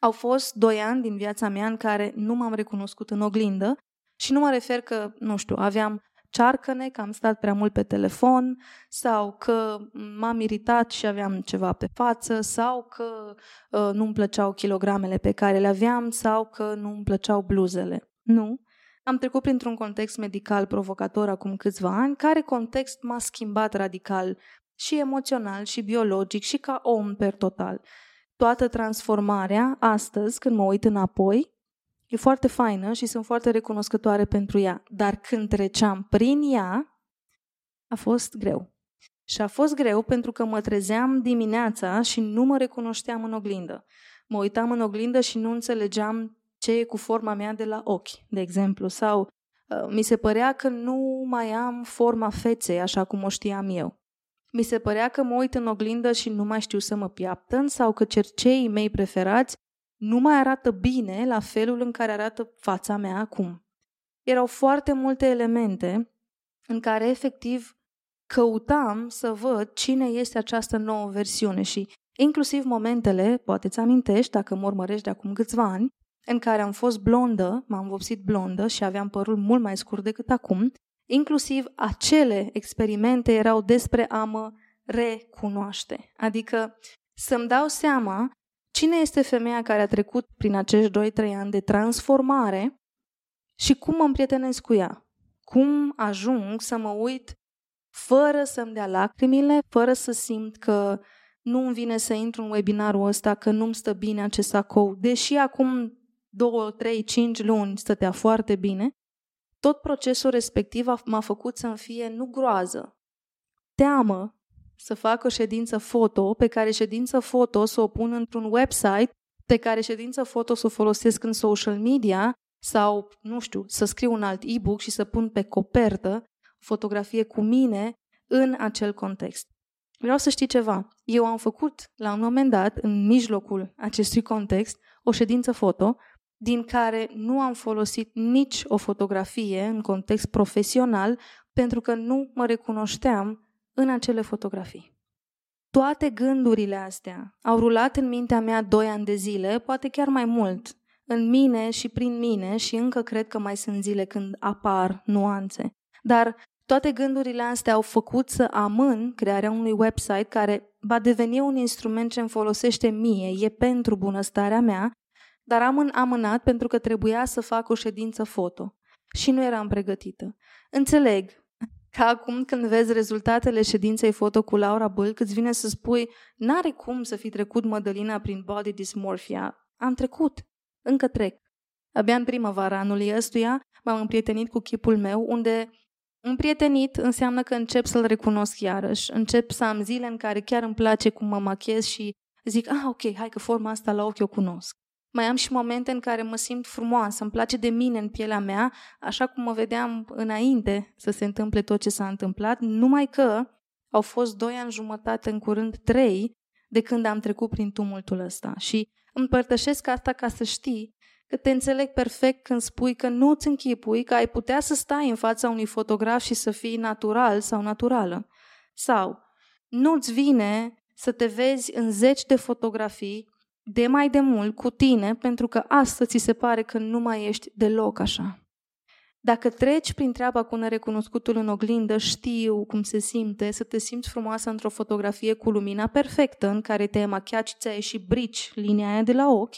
Au fost doi ani din viața mea în care nu m-am recunoscut în oglindă și nu mă refer că, nu știu, aveam cearcăne, că am stat prea mult pe telefon sau că m-am iritat și aveam ceva pe față sau că uh, nu-mi plăceau kilogramele pe care le aveam sau că nu-mi plăceau bluzele. Nu. Am trecut printr-un context medical provocator acum câțiva ani, care context m-a schimbat radical și emoțional și biologic și ca om per total toată transformarea astăzi, când mă uit înapoi, e foarte faină și sunt foarte recunoscătoare pentru ea. Dar când treceam prin ea, a fost greu. Și a fost greu pentru că mă trezeam dimineața și nu mă recunoșteam în oglindă. Mă uitam în oglindă și nu înțelegeam ce e cu forma mea de la ochi, de exemplu, sau uh, mi se părea că nu mai am forma feței așa cum o știam eu. Mi se părea că mă uit în oglindă și nu mai știu să mă piaptăn sau că cerceii mei preferați nu mai arată bine la felul în care arată fața mea acum. Erau foarte multe elemente în care efectiv căutam să văd cine este această nouă versiune și inclusiv momentele, poate ți amintești dacă mă urmărești de acum câțiva ani, în care am fost blondă, m-am vopsit blondă și aveam părul mult mai scurt decât acum Inclusiv acele experimente erau despre a mă recunoaște. Adică să-mi dau seama cine este femeia care a trecut prin acești 2-3 ani de transformare și cum mă împrietenesc cu ea. Cum ajung să mă uit fără să-mi dea lacrimile, fără să simt că nu îmi vine să intru în webinarul ăsta, că nu-mi stă bine acest sacou, deși acum 2, 3, 5 luni stătea foarte bine, tot procesul respectiv m-a făcut să-mi fie nu groază, teamă să fac o ședință foto, pe care ședință foto să o pun într-un website, pe care ședință foto să o folosesc în social media sau, nu știu, să scriu un alt e-book și să pun pe copertă fotografie cu mine în acel context. Vreau să știi ceva. Eu am făcut, la un moment dat, în mijlocul acestui context, o ședință foto din care nu am folosit nici o fotografie în context profesional pentru că nu mă recunoșteam în acele fotografii. Toate gândurile astea au rulat în mintea mea doi ani de zile, poate chiar mai mult, în mine și prin mine și încă cred că mai sunt zile când apar nuanțe. Dar Toate gândurile astea au făcut să amân crearea unui website care va deveni un instrument ce îmi folosește mie, e pentru bunăstarea mea, dar am amânat pentru că trebuia să fac o ședință foto și nu eram pregătită. Înțeleg că acum când vezi rezultatele ședinței foto cu Laura Bâlc, îți vine să spui, n-are cum să fi trecut Mădălina prin body dysmorphia. Am trecut. Încă trec. Abia în primăvara anului ăstuia m-am împrietenit cu chipul meu, unde împrietenit înseamnă că încep să-l recunosc iarăși. Încep să am zile în care chiar îmi place cum mă machez și zic, ah, ok, hai că forma asta la ochi o cunosc. Mai am și momente în care mă simt frumoasă, îmi place de mine în pielea mea, așa cum mă vedeam înainte să se întâmple tot ce s-a întâmplat, numai că au fost doi ani jumătate, în curând trei, de când am trecut prin tumultul ăsta. Și împărtășesc asta ca să știi că te înțeleg perfect când spui că nu îți închipui că ai putea să stai în fața unui fotograf și să fii natural sau naturală. Sau nu-ți vine să te vezi în zeci de fotografii de mai de mult cu tine pentru că asta ți se pare că nu mai ești deloc așa. Dacă treci prin treaba cu nerecunoscutul în oglindă, știu cum se simte să te simți frumoasă într-o fotografie cu lumina perfectă în care te-ai machiat și ți-ai ieșit brici linia aia de la ochi,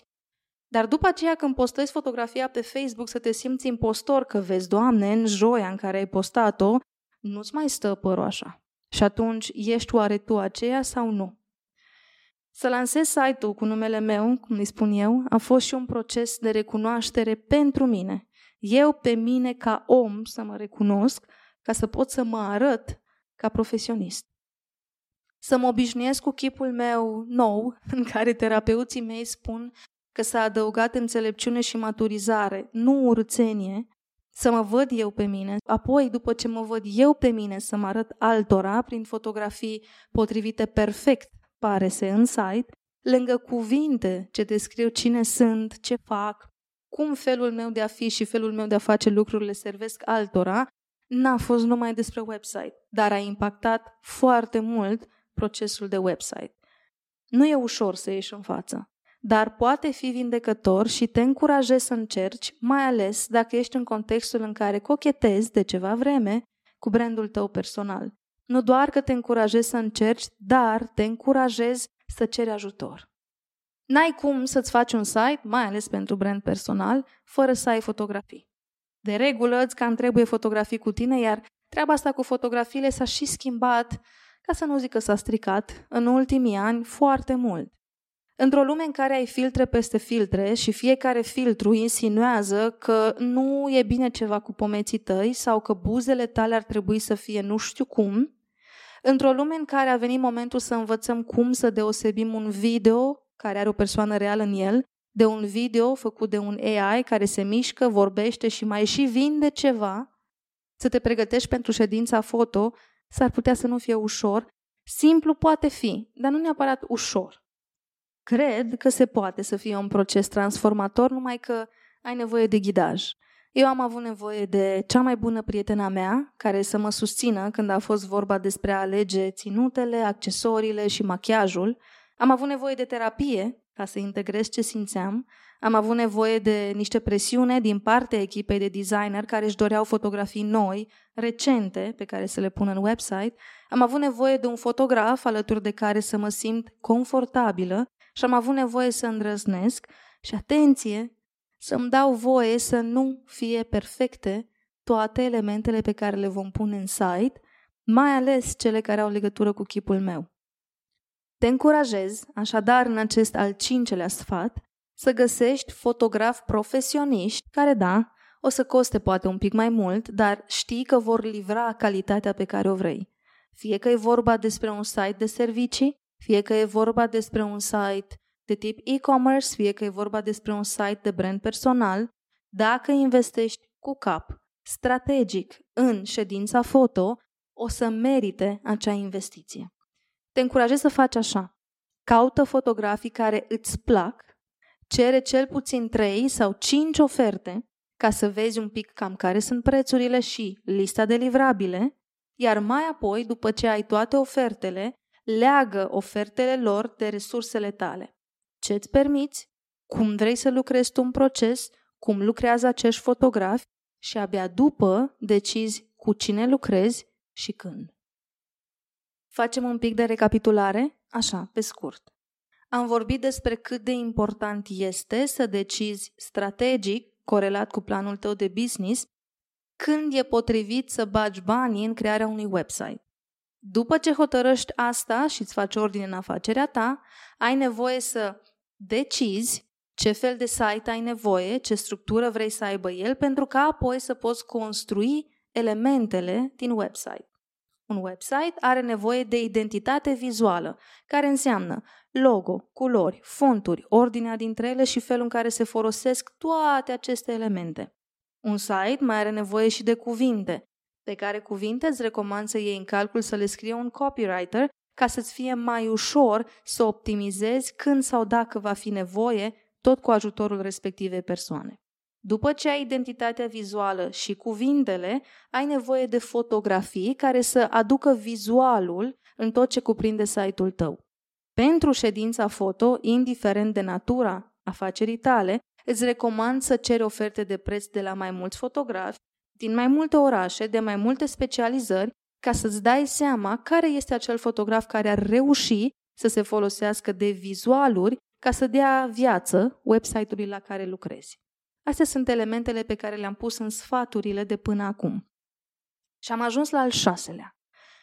dar după aceea când postezi fotografia pe Facebook să te simți impostor că vezi, Doamne, în joia în care ai postat-o, nu-ți mai stă părul așa. Și atunci, ești oare tu aceea sau nu? Să lansez site-ul cu numele meu, cum îi spun eu, a fost și un proces de recunoaștere pentru mine. Eu pe mine ca om să mă recunosc ca să pot să mă arăt ca profesionist. Să mă obișnuiesc cu chipul meu nou, în care terapeuții mei spun că s-a adăugat înțelepciune și maturizare, nu urțenie, să mă văd eu pe mine, apoi, după ce mă văd eu pe mine, să mă arăt altora prin fotografii potrivite perfect pare se în site, lângă cuvinte ce descriu cine sunt, ce fac, cum felul meu de a fi și felul meu de a face lucrurile servesc altora, n-a fost numai despre website, dar a impactat foarte mult procesul de website. Nu e ușor să ieși în față, dar poate fi vindecător și te încurajezi să încerci, mai ales dacă ești în contextul în care cochetezi de ceva vreme cu brandul tău personal. Nu doar că te încurajezi să încerci, dar te încurajezi să ceri ajutor. N-ai cum să-ți faci un site, mai ales pentru brand personal, fără să ai fotografii. De regulă îți cam trebuie fotografii cu tine, iar treaba asta cu fotografiile s-a și schimbat, ca să nu zic că s-a stricat, în ultimii ani foarte mult. Într-o lume în care ai filtre peste filtre și fiecare filtru insinuează că nu e bine ceva cu pomeții tăi sau că buzele tale ar trebui să fie nu știu cum, Într-o lume în care a venit momentul să învățăm cum să deosebim un video care are o persoană reală în el, de un video făcut de un AI care se mișcă, vorbește și mai și vinde ceva, să te pregătești pentru ședința foto, s-ar putea să nu fie ușor. Simplu poate fi, dar nu neapărat ușor. Cred că se poate să fie un proces transformator, numai că ai nevoie de ghidaj. Eu am avut nevoie de cea mai bună prietena mea, care să mă susțină când a fost vorba despre a alege ținutele, accesoriile și machiajul. Am avut nevoie de terapie ca să integrez ce simțeam. Am avut nevoie de niște presiune din partea echipei de designer care își doreau fotografii noi, recente, pe care să le pun în website. Am avut nevoie de un fotograf alături de care să mă simt confortabilă și am avut nevoie să îndrăznesc și atenție, să-mi dau voie să nu fie perfecte toate elementele pe care le vom pune în site, mai ales cele care au legătură cu chipul meu. Te încurajez, așadar, în acest al cincelea sfat, să găsești fotografi profesioniști care, da, o să coste poate un pic mai mult, dar știi că vor livra calitatea pe care o vrei. Fie că e vorba despre un site de servicii, fie că e vorba despre un site de tip e-commerce, fie că e vorba despre un site de brand personal, dacă investești cu cap, strategic, în ședința foto, o să merite acea investiție. Te încurajez să faci așa. Caută fotografii care îți plac, cere cel puțin 3 sau 5 oferte ca să vezi un pic cam care sunt prețurile și lista de livrabile, iar mai apoi, după ce ai toate ofertele, leagă ofertele lor de resursele tale ce îți permiți, cum vrei să lucrezi tu un proces, cum lucrează acești fotografi și abia după decizi cu cine lucrezi și când. Facem un pic de recapitulare? Așa, pe scurt. Am vorbit despre cât de important este să decizi strategic, corelat cu planul tău de business, când e potrivit să bagi banii în crearea unui website. După ce hotărăști asta și îți faci ordine în afacerea ta, ai nevoie să decizi ce fel de site ai nevoie, ce structură vrei să aibă el, pentru ca apoi să poți construi elementele din website. Un website are nevoie de identitate vizuală, care înseamnă logo, culori, fonturi, ordinea dintre ele și felul în care se folosesc toate aceste elemente. Un site mai are nevoie și de cuvinte, pe care cuvinte îți recomand să iei în calcul să le scrie un copywriter ca să-ți fie mai ușor să optimizezi când sau dacă va fi nevoie, tot cu ajutorul respectivei persoane. După ce ai identitatea vizuală și cuvintele, ai nevoie de fotografii care să aducă vizualul în tot ce cuprinde site-ul tău. Pentru ședința foto, indiferent de natura afacerii tale, îți recomand să ceri oferte de preț de la mai mulți fotografi, din mai multe orașe, de mai multe specializări, ca să-ți dai seama care este acel fotograf care ar reuși să se folosească de vizualuri ca să dea viață website-ului la care lucrezi. Astea sunt elementele pe care le-am pus în sfaturile de până acum. Și am ajuns la al șaselea.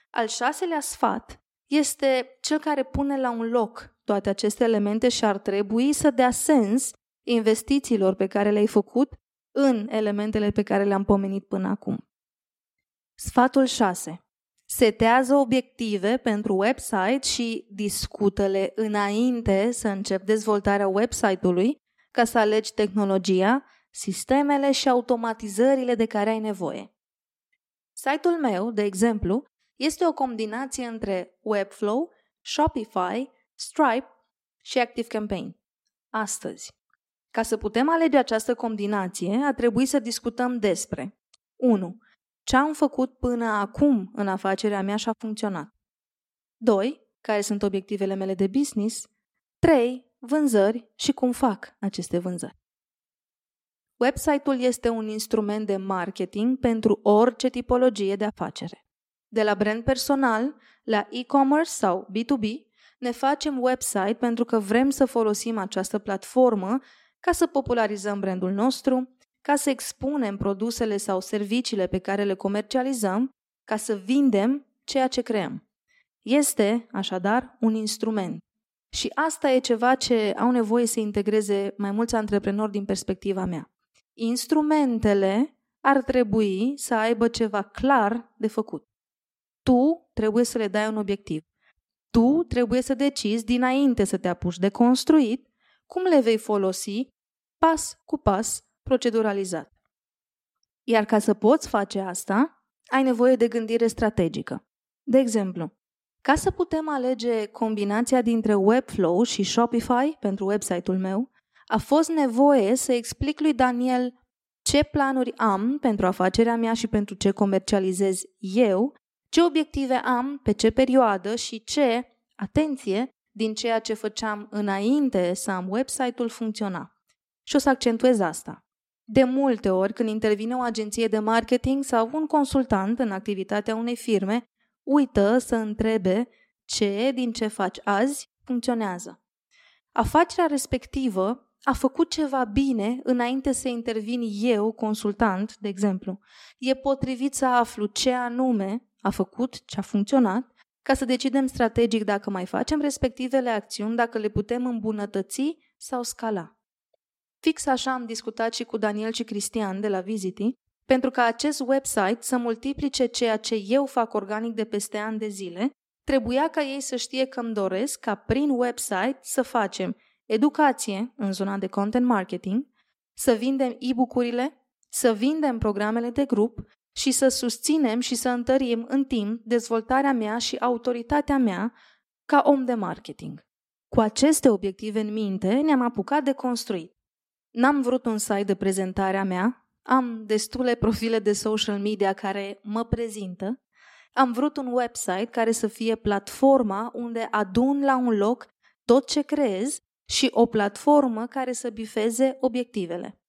Al șaselea sfat este cel care pune la un loc toate aceste elemente și ar trebui să dea sens investițiilor pe care le-ai făcut în elementele pe care le-am pomenit până acum. Sfatul 6. Setează obiective pentru website și discută-le înainte să începi dezvoltarea website-ului ca să alegi tehnologia, sistemele și automatizările de care ai nevoie. Site-ul meu, de exemplu, este o combinație între Webflow, Shopify, Stripe și ActiveCampaign. Astăzi, ca să putem alege această combinație, a trebuit să discutăm despre 1. Ce am făcut până acum în afacerea mea și a funcționat. 2. Care sunt obiectivele mele de business. 3 vânzări și cum fac aceste vânzări. Website-ul este un instrument de marketing pentru orice tipologie de afacere. De la brand personal la e-commerce sau B2B, ne facem website pentru că vrem să folosim această platformă ca să popularizăm brandul nostru, ca să expunem produsele sau serviciile pe care le comercializăm, ca să vindem ceea ce creăm. Este, așadar, un instrument. Și asta e ceva ce au nevoie să integreze mai mulți antreprenori din perspectiva mea. Instrumentele ar trebui să aibă ceva clar de făcut. Tu trebuie să le dai un obiectiv. Tu trebuie să decizi dinainte să te apuci de construit cum le vei folosi pas cu pas proceduralizat. Iar ca să poți face asta, ai nevoie de gândire strategică. De exemplu, ca să putem alege combinația dintre Webflow și Shopify pentru website-ul meu, a fost nevoie să explic lui Daniel ce planuri am pentru afacerea mea și pentru ce comercializez eu, ce obiective am, pe ce perioadă și ce, atenție, din ceea ce făceam înainte să am website-ul funcționa. Și o să accentuez asta. De multe ori, când intervine o agenție de marketing sau un consultant în activitatea unei firme, uită să întrebe ce din ce faci azi funcționează. Afacerea respectivă a făcut ceva bine înainte să intervin eu, consultant, de exemplu. E potrivit să aflu ce anume a făcut, ce a funcționat, ca să decidem strategic dacă mai facem respectivele acțiuni, dacă le putem îmbunătăți sau scala. Fix așa am discutat și cu Daniel și Cristian de la Visity pentru ca acest website să multiplice ceea ce eu fac organic de peste ani de zile, trebuia ca ei să știe că îmi doresc ca prin website să facem educație în zona de content marketing, să vindem e-book-urile, să vindem programele de grup și să susținem și să întărim în timp dezvoltarea mea și autoritatea mea ca om de marketing. Cu aceste obiective în minte, ne-am apucat de construit. N-am vrut un site de prezentare a mea, am destule profile de social media care mă prezintă. Am vrut un website care să fie platforma unde adun la un loc tot ce creez și o platformă care să bifeze obiectivele.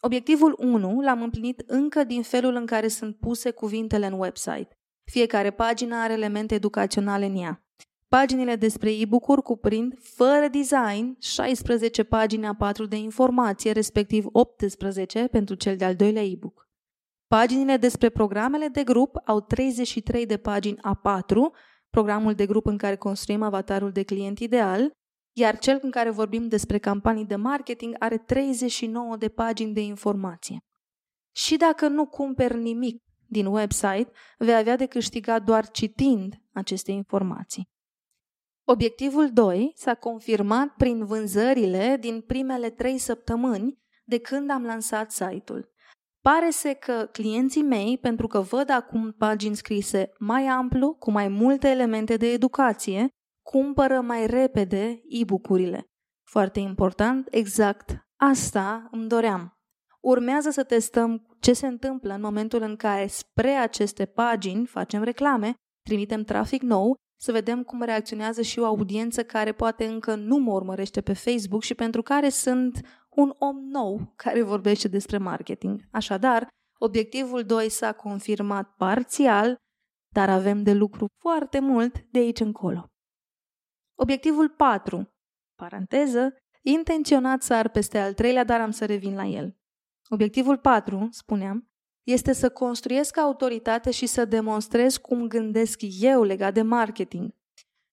Obiectivul 1 l-am împlinit încă din felul în care sunt puse cuvintele în website. Fiecare pagină are elemente educaționale în ea. Paginile despre e-book-uri cuprind, fără design, 16 pagini A4 de informație, respectiv 18 pentru cel de-al doilea e-book. Paginile despre programele de grup au 33 de pagini A4, programul de grup în care construim avatarul de client ideal, iar cel în care vorbim despre campanii de marketing are 39 de pagini de informație. Și dacă nu cumperi nimic din website, vei avea de câștigat doar citind aceste informații. Obiectivul 2 s-a confirmat prin vânzările din primele trei săptămâni de când am lansat site-ul. Pare să că clienții mei, pentru că văd acum pagini scrise mai amplu, cu mai multe elemente de educație, cumpără mai repede e-book-urile. Foarte important, exact asta îmi doream. Urmează să testăm ce se întâmplă în momentul în care spre aceste pagini facem reclame, trimitem trafic nou, să vedem cum reacționează și o audiență care poate încă nu mă urmărește pe Facebook și pentru care sunt un om nou care vorbește despre marketing. Așadar, obiectivul 2 s-a confirmat parțial, dar avem de lucru foarte mult de aici încolo. Obiectivul 4, paranteză, intenționat sar peste al treilea, dar am să revin la el. Obiectivul 4, spuneam, este să construiesc autoritate și să demonstrez cum gândesc eu legat de marketing.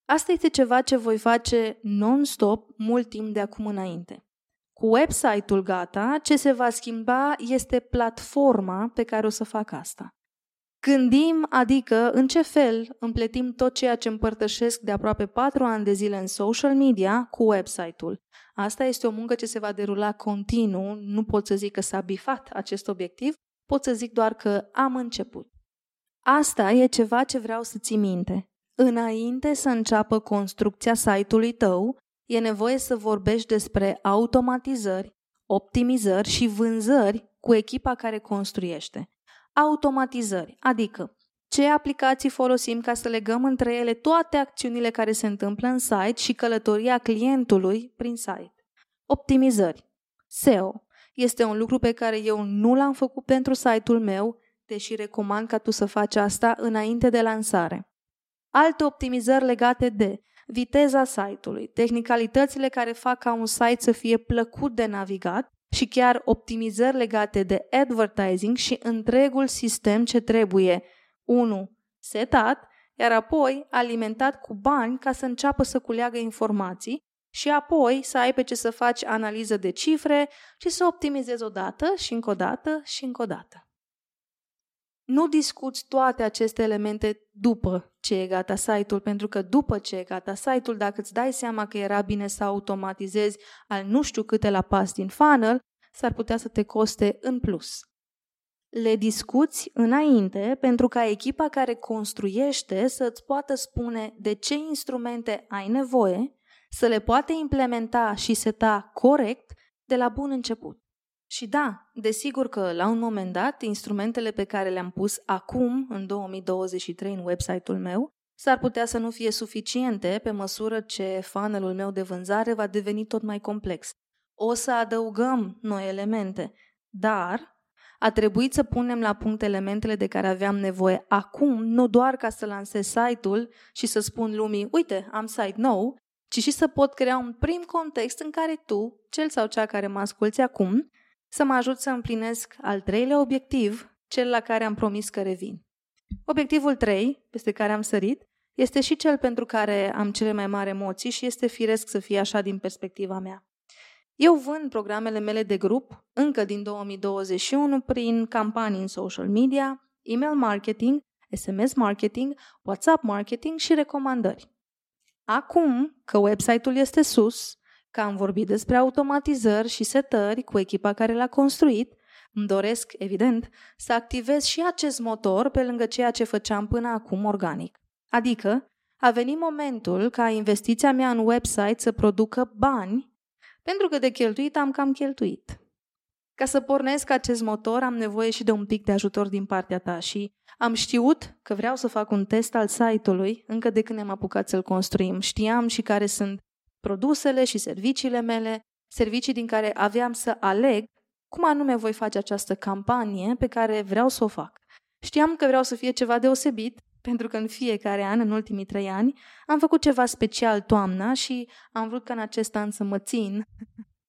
Asta este ceva ce voi face non-stop mult timp de acum înainte. Cu website-ul gata, ce se va schimba este platforma pe care o să fac asta. Gândim, adică în ce fel împletim tot ceea ce împărtășesc de aproape patru ani de zile în social media cu website-ul. Asta este o muncă ce se va derula continuu, nu pot să zic că s-a bifat acest obiectiv, pot să zic doar că am început. Asta e ceva ce vreau să ții minte. Înainte să înceapă construcția site-ului tău, e nevoie să vorbești despre automatizări, optimizări și vânzări cu echipa care construiește. Automatizări, adică ce aplicații folosim ca să legăm între ele toate acțiunile care se întâmplă în site și călătoria clientului prin site. Optimizări. SEO. Este un lucru pe care eu nu l-am făcut pentru site-ul meu, deși recomand ca tu să faci asta înainte de lansare. Alte optimizări legate de viteza site-ului, tehnicalitățile care fac ca un site să fie plăcut de navigat și chiar optimizări legate de advertising și întregul sistem ce trebuie 1. setat, iar apoi alimentat cu bani ca să înceapă să culeagă informații și apoi să ai pe ce să faci analiză de cifre și să optimizezi o dată și încă o dată și încă o dată. Nu discuți toate aceste elemente după ce e gata site-ul, pentru că după ce e gata site-ul, dacă îți dai seama că era bine să automatizezi al nu știu câte la pas din funnel, s-ar putea să te coste în plus. Le discuți înainte pentru ca echipa care construiește să îți poată spune de ce instrumente ai nevoie, să le poate implementa și seta corect de la bun început. Și da, desigur că la un moment dat, instrumentele pe care le-am pus acum, în 2023, în website-ul meu, s-ar putea să nu fie suficiente pe măsură ce funnelul meu de vânzare va deveni tot mai complex. O să adăugăm noi elemente, dar a trebuit să punem la punct elementele de care aveam nevoie acum, nu doar ca să lansez site-ul și să spun lumii, uite, am site nou, ci și să pot crea un prim context în care tu, cel sau cea care mă asculți acum, să mă ajut să împlinesc al treilea obiectiv, cel la care am promis că revin. Obiectivul 3, peste care am sărit, este și cel pentru care am cele mai mari emoții și este firesc să fie așa din perspectiva mea. Eu vând programele mele de grup încă din 2021 prin campanii în social media, email marketing, SMS marketing, WhatsApp marketing și recomandări. Acum că website-ul este sus, că am vorbit despre automatizări și setări cu echipa care l-a construit, îmi doresc, evident, să activez și acest motor pe lângă ceea ce făceam până acum organic. Adică, a venit momentul ca investiția mea în website să producă bani, pentru că de cheltuit am cam cheltuit. Ca să pornesc acest motor am nevoie și de un pic de ajutor din partea ta și am știut că vreau să fac un test al site-ului încă de când am apucat să-l construim. Știam și care sunt produsele și serviciile mele, servicii din care aveam să aleg cum anume voi face această campanie pe care vreau să o fac. Știam că vreau să fie ceva deosebit, pentru că în fiecare an, în ultimii trei ani, am făcut ceva special toamna și am vrut ca în acest an să mă țin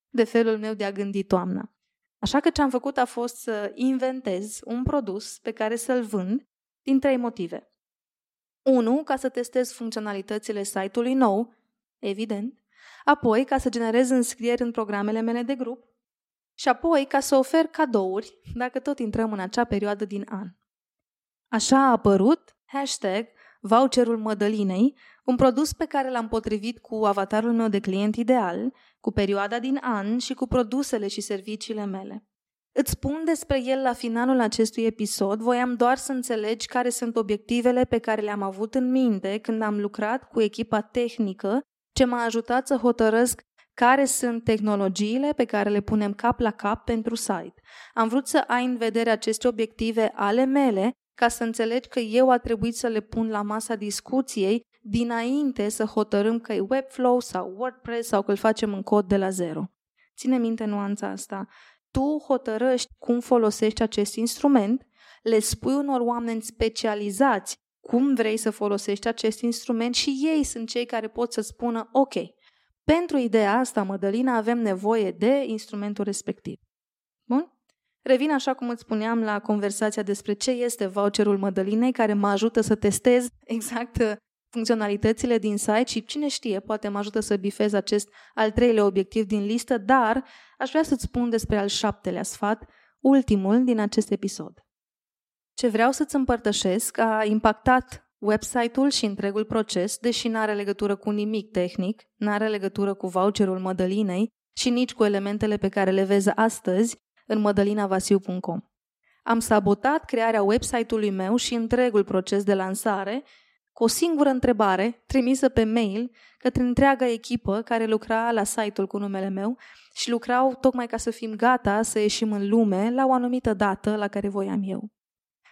de felul meu de a gândi toamna. Așa că ce am făcut a fost să inventez un produs pe care să-l vând din trei motive. Unu, ca să testez funcționalitățile site-ului nou, evident. Apoi, ca să generez înscrieri în programele mele de grup. Și apoi, ca să ofer cadouri, dacă tot intrăm în acea perioadă din an. Așa a apărut hashtag voucherul Mădălinei, un produs pe care l-am potrivit cu avatarul meu de client ideal, cu perioada din an și cu produsele și serviciile mele. Îți spun despre el la finalul acestui episod, voiam doar să înțelegi care sunt obiectivele pe care le-am avut în minte când am lucrat cu echipa tehnică ce m-a ajutat să hotărăsc care sunt tehnologiile pe care le punem cap la cap pentru site. Am vrut să ai în vedere aceste obiective ale mele ca să înțelegi că eu a trebuit să le pun la masa discuției dinainte să hotărâm că e Webflow sau WordPress sau că îl facem în cod de la zero. Ține minte nuanța asta. Tu hotărăști cum folosești acest instrument, le spui unor oameni specializați cum vrei să folosești acest instrument și ei sunt cei care pot să spună, ok, pentru ideea asta, Mădălina, avem nevoie de instrumentul respectiv. Bun? Revin așa cum îți spuneam la conversația despre ce este voucherul Mădălinei, care mă ajută să testez exact uh, funcționalitățile din site și cine știe, poate mă ajută să bifez acest al treilea obiectiv din listă, dar aș vrea să-ți spun despre al șaptelea sfat, ultimul din acest episod. Ce vreau să-ți împărtășesc a impactat website-ul și întregul proces, deși nu are legătură cu nimic tehnic, nu are legătură cu voucherul Mădălinei și nici cu elementele pe care le vezi astăzi în mădălinavasiu.com. Am sabotat crearea website-ului meu și întregul proces de lansare cu o singură întrebare trimisă pe mail către întreaga echipă care lucra la site-ul cu numele meu și lucrau tocmai ca să fim gata să ieșim în lume la o anumită dată la care voiam eu.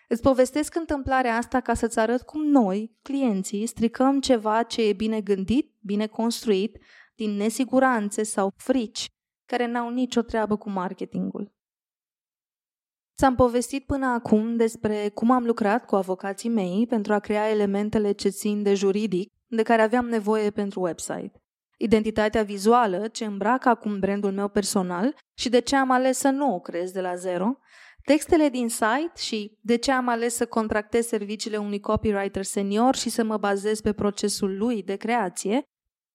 Îți povestesc întâmplarea asta ca să-ți arăt cum noi, clienții, stricăm ceva ce e bine gândit, bine construit, din nesiguranțe sau frici, care n-au nicio treabă cu marketingul. Ți-am povestit până acum despre cum am lucrat cu avocații mei pentru a crea elementele ce țin de juridic de care aveam nevoie pentru website. Identitatea vizuală ce îmbracă acum brandul meu personal și de ce am ales să nu o creez de la zero, textele din site și de ce am ales să contractez serviciile unui copywriter senior și să mă bazez pe procesul lui de creație,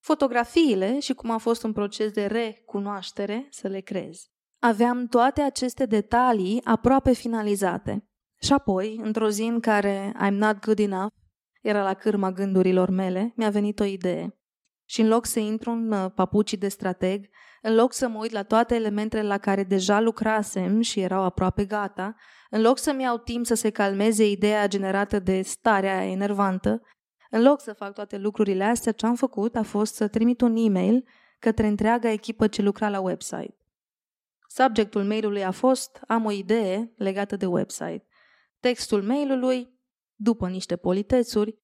fotografiile și cum a fost un proces de recunoaștere să le creez. Aveam toate aceste detalii aproape finalizate. Și apoi, într-o zi în care I'm not good enough, era la cârma gândurilor mele, mi-a venit o idee. Și în loc să intru în uh, papucii de strateg, în loc să mă uit la toate elementele la care deja lucrasem și erau aproape gata, în loc să-mi iau timp să se calmeze ideea generată de starea enervantă, în loc să fac toate lucrurile astea, ce am făcut a fost să trimit un e-mail către întreaga echipă ce lucra la website. Subjectul mailului a fost Am o idee legată de website. Textul mailului, după niște politețuri,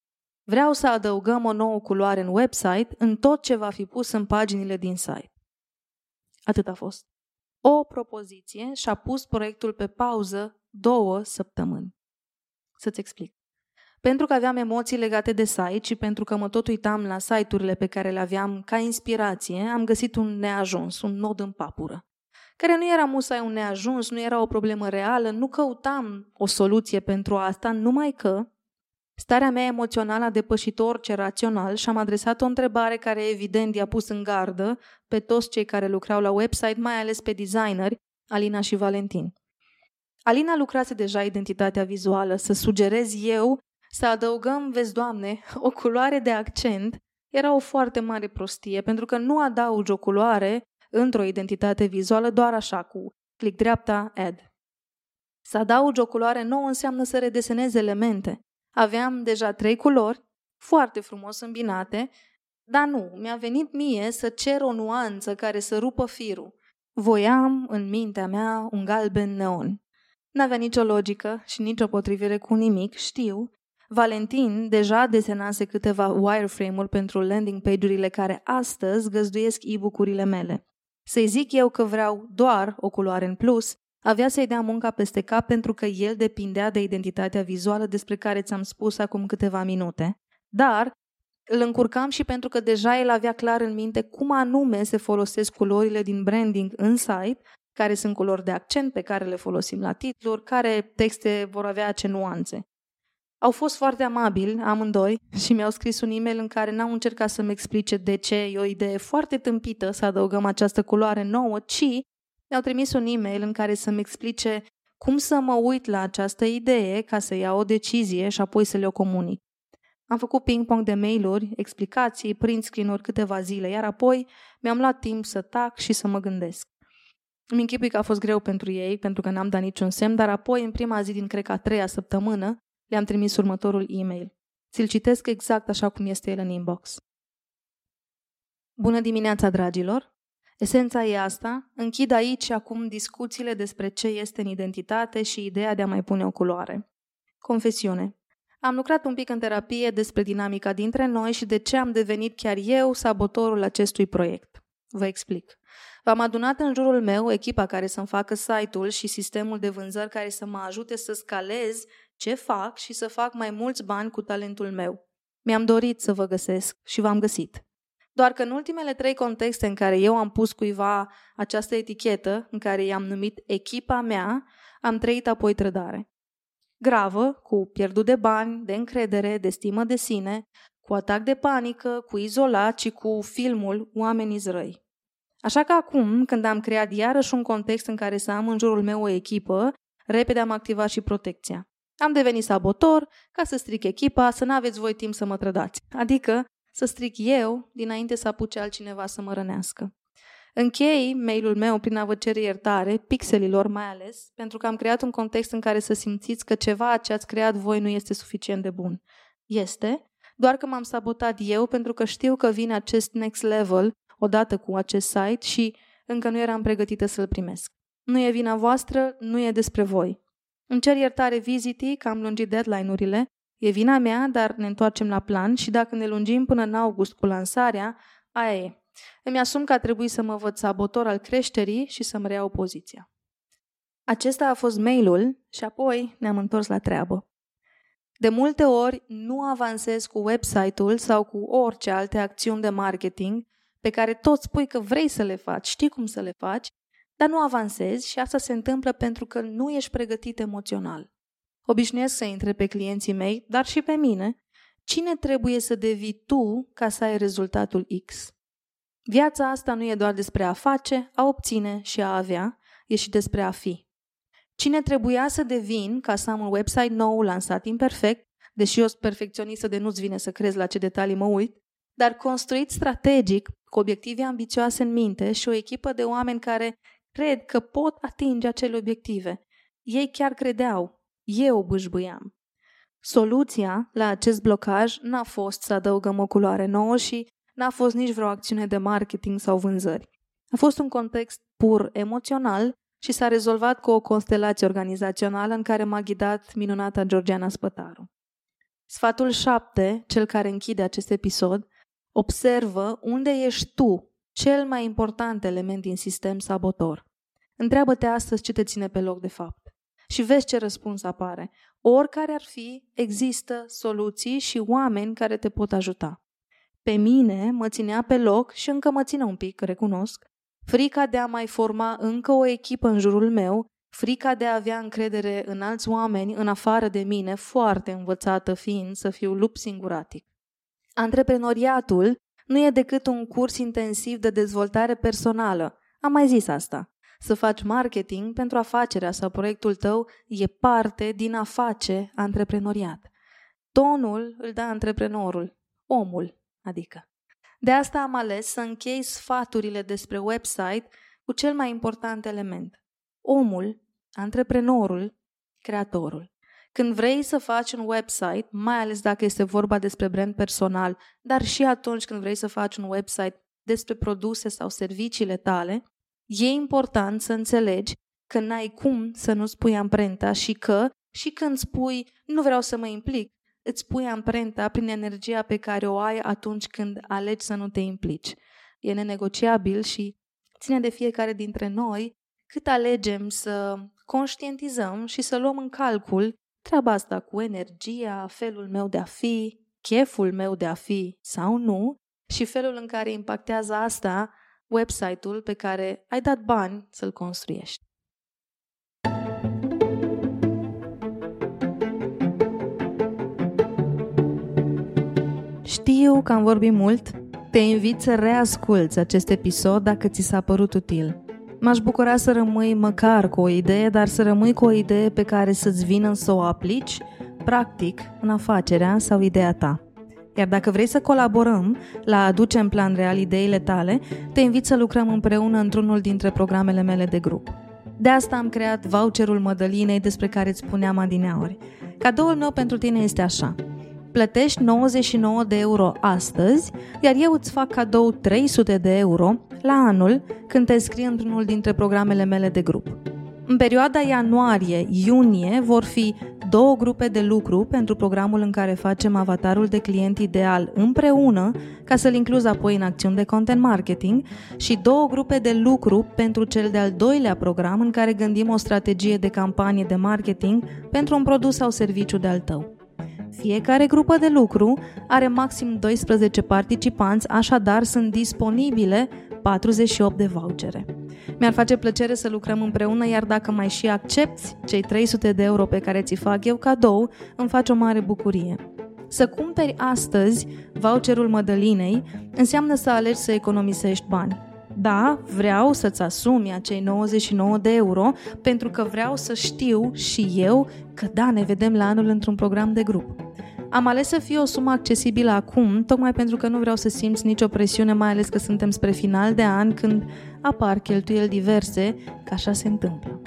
Vreau să adăugăm o nouă culoare în website în tot ce va fi pus în paginile din site. Atât a fost. O propoziție și-a pus proiectul pe pauză două săptămâni. Să-ți explic. Pentru că aveam emoții legate de site și pentru că mă tot uitam la site-urile pe care le aveam ca inspirație, am găsit un neajuns, un nod în papură care nu era musai un neajuns, nu era o problemă reală, nu căutam o soluție pentru asta, numai că starea mea emoțională a depășit orice rațional și am adresat o întrebare care evident i-a pus în gardă pe toți cei care lucrau la website, mai ales pe designeri, Alina și Valentin. Alina lucrase deja identitatea vizuală, să sugerez eu să adăugăm, vezi, Doamne, o culoare de accent era o foarte mare prostie, pentru că nu adaugi o culoare într-o identitate vizuală doar așa, cu click dreapta, add. Să adaugi o culoare nouă înseamnă să redesenezi elemente. Aveam deja trei culori, foarte frumos îmbinate, dar nu, mi-a venit mie să cer o nuanță care să rupă firul. Voiam în mintea mea un galben neon. N-avea nicio logică și nicio potrivire cu nimic, știu. Valentin deja desenase câteva wireframe-uri pentru landing page-urile care astăzi găzduiesc e-book-urile mele. Să-i zic eu că vreau doar o culoare în plus avea să-i dea munca peste cap pentru că el depindea de identitatea vizuală despre care ți-am spus acum câteva minute, dar îl încurcam și pentru că deja el avea clar în minte cum anume se folosesc culorile din branding în site, care sunt culori de accent pe care le folosim la titluri, care texte vor avea ce nuanțe. Au fost foarte amabili amândoi și mi-au scris un e-mail în care n-au încercat să-mi explice de ce e o idee foarte tâmpită să adăugăm această culoare nouă, ci mi-au trimis un e-mail în care să-mi explice cum să mă uit la această idee ca să iau o decizie și apoi să le-o comunic. Am făcut ping-pong de mail-uri, explicații, print screen-uri câteva zile, iar apoi mi-am luat timp să tac și să mă gândesc. Îmi închipui că a fost greu pentru ei, pentru că n-am dat niciun semn, dar apoi, în prima zi din, cred că a treia săptămână, le-am trimis următorul e-mail. Ți-l citesc exact așa cum este el în inbox. Bună dimineața, dragilor! Esența e asta. Închid aici acum discuțiile despre ce este în identitate și ideea de a mai pune o culoare. Confesiune. Am lucrat un pic în terapie despre dinamica dintre noi și de ce am devenit chiar eu sabotorul acestui proiect. Vă explic. V-am adunat în jurul meu echipa care să-mi facă site-ul și sistemul de vânzări care să mă ajute să scalez ce fac și să fac mai mulți bani cu talentul meu. Mi-am dorit să vă găsesc și v-am găsit. Doar că în ultimele trei contexte în care eu am pus cuiva această etichetă, în care i-am numit echipa mea, am trăit apoi trădare. Gravă, cu pierdut de bani, de încredere, de stimă de sine, cu atac de panică, cu izolat și cu filmul Oamenii zrăi. Așa că acum, când am creat iarăși un context în care să am în jurul meu o echipă, repede am activat și protecția. Am devenit sabotor ca să stric echipa, să nu aveți voi timp să mă trădați. Adică să stric eu dinainte să apuce altcineva să mă rănească. Închei mailul meu prin a vă cere iertare, pixelilor mai ales, pentru că am creat un context în care să simțiți că ceva ce ați creat voi nu este suficient de bun. Este, doar că m-am sabotat eu pentru că știu că vine acest next level odată cu acest site și încă nu eram pregătită să-l primesc. Nu e vina voastră, nu e despre voi. Îmi cer iertare vizitii că am lungit deadline-urile, e vina mea, dar ne întoarcem la plan și dacă ne lungim până în august cu lansarea, aia e. Îmi asum că a trebuit să mă văd sabotor al creșterii și să-mi reiau poziția. Acesta a fost mailul și apoi ne-am întors la treabă. De multe ori nu avansez cu website-ul sau cu orice alte acțiuni de marketing pe care tot spui că vrei să le faci, știi cum să le faci, dar nu avansezi și asta se întâmplă pentru că nu ești pregătit emoțional. Obișnuiesc să intre pe clienții mei, dar și pe mine, cine trebuie să devii tu ca să ai rezultatul X. Viața asta nu e doar despre a face, a obține și a avea, e și despre a fi. Cine trebuia să devin ca să am un website nou lansat imperfect, deși eu sunt perfecționistă de nu-ți vine să crezi la ce detalii mă uit, dar construit strategic, cu obiective ambițioase în minte și o echipă de oameni care cred că pot atinge acele obiective. Ei chiar credeau, eu bâșbâiam. Soluția la acest blocaj n-a fost să adăugăm o culoare nouă și n-a fost nici vreo acțiune de marketing sau vânzări. A fost un context pur emoțional și s-a rezolvat cu o constelație organizațională în care m-a ghidat minunata Georgiana Spătaru. Sfatul 7, cel care închide acest episod, observă unde ești tu, cel mai important element din sistem sabotor. Întreabă-te astăzi ce te ține pe loc de fapt și vezi ce răspuns apare. Oricare ar fi, există soluții și oameni care te pot ajuta. Pe mine mă ținea pe loc și încă mă ține un pic, recunosc, frica de a mai forma încă o echipă în jurul meu, frica de a avea încredere în alți oameni în afară de mine, foarte învățată fiind să fiu lup singuratic. Antreprenoriatul nu e decât un curs intensiv de dezvoltare personală. Am mai zis asta. Să faci marketing pentru afacerea sau proiectul tău e parte din a face antreprenoriat. Tonul îl dă antreprenorul, omul, adică. De asta am ales să închei sfaturile despre website cu cel mai important element. Omul, antreprenorul, creatorul. Când vrei să faci un website, mai ales dacă este vorba despre brand personal, dar și atunci când vrei să faci un website despre produse sau serviciile tale, e important să înțelegi că n-ai cum să nu spui amprenta și că și când spui nu vreau să mă implic, îți pui amprenta prin energia pe care o ai atunci când alegi să nu te implici. E nenegociabil și ține de fiecare dintre noi cât alegem să conștientizăm și să luăm în calcul treaba asta cu energia, felul meu de a fi, cheful meu de a fi sau nu și felul în care impactează asta website-ul pe care ai dat bani să-l construiești. Știu că am vorbit mult, te invit să reasculți acest episod dacă ți s-a părut util. M-aș bucura să rămâi măcar cu o idee, dar să rămâi cu o idee pe care să-ți vină să o aplici, practic, în afacerea sau ideea ta. Iar dacă vrei să colaborăm la aduce în plan real ideile tale, te invit să lucrăm împreună într-unul dintre programele mele de grup. De asta am creat voucherul Mădălinei despre care îți spuneam adineauri. Cadoul meu pentru tine este așa – plătești 99 de euro astăzi, iar eu îți fac cadou 300 de euro la anul când te înscrii într-unul dintre programele mele de grup. În perioada ianuarie-iunie vor fi două grupe de lucru pentru programul în care facem avatarul de client ideal împreună, ca să-l incluzi apoi în acțiuni de content marketing, și două grupe de lucru pentru cel de-al doilea program în care gândim o strategie de campanie de marketing pentru un produs sau serviciu de-al tău. Fiecare grupă de lucru are maxim 12 participanți, așadar sunt disponibile 48 de vouchere. Mi-ar face plăcere să lucrăm împreună, iar dacă mai și accepti cei 300 de euro pe care ți fac eu cadou, îmi face o mare bucurie. Să cumperi astăzi voucherul Mădălinei înseamnă să alegi să economisești bani. Da, vreau să-ți asumi acei 99 de euro pentru că vreau să știu și eu că da, ne vedem la anul într-un program de grup. Am ales să fie o sumă accesibilă acum, tocmai pentru că nu vreau să simți nicio presiune, mai ales că suntem spre final de an, când apar cheltuieli diverse, că așa se întâmplă.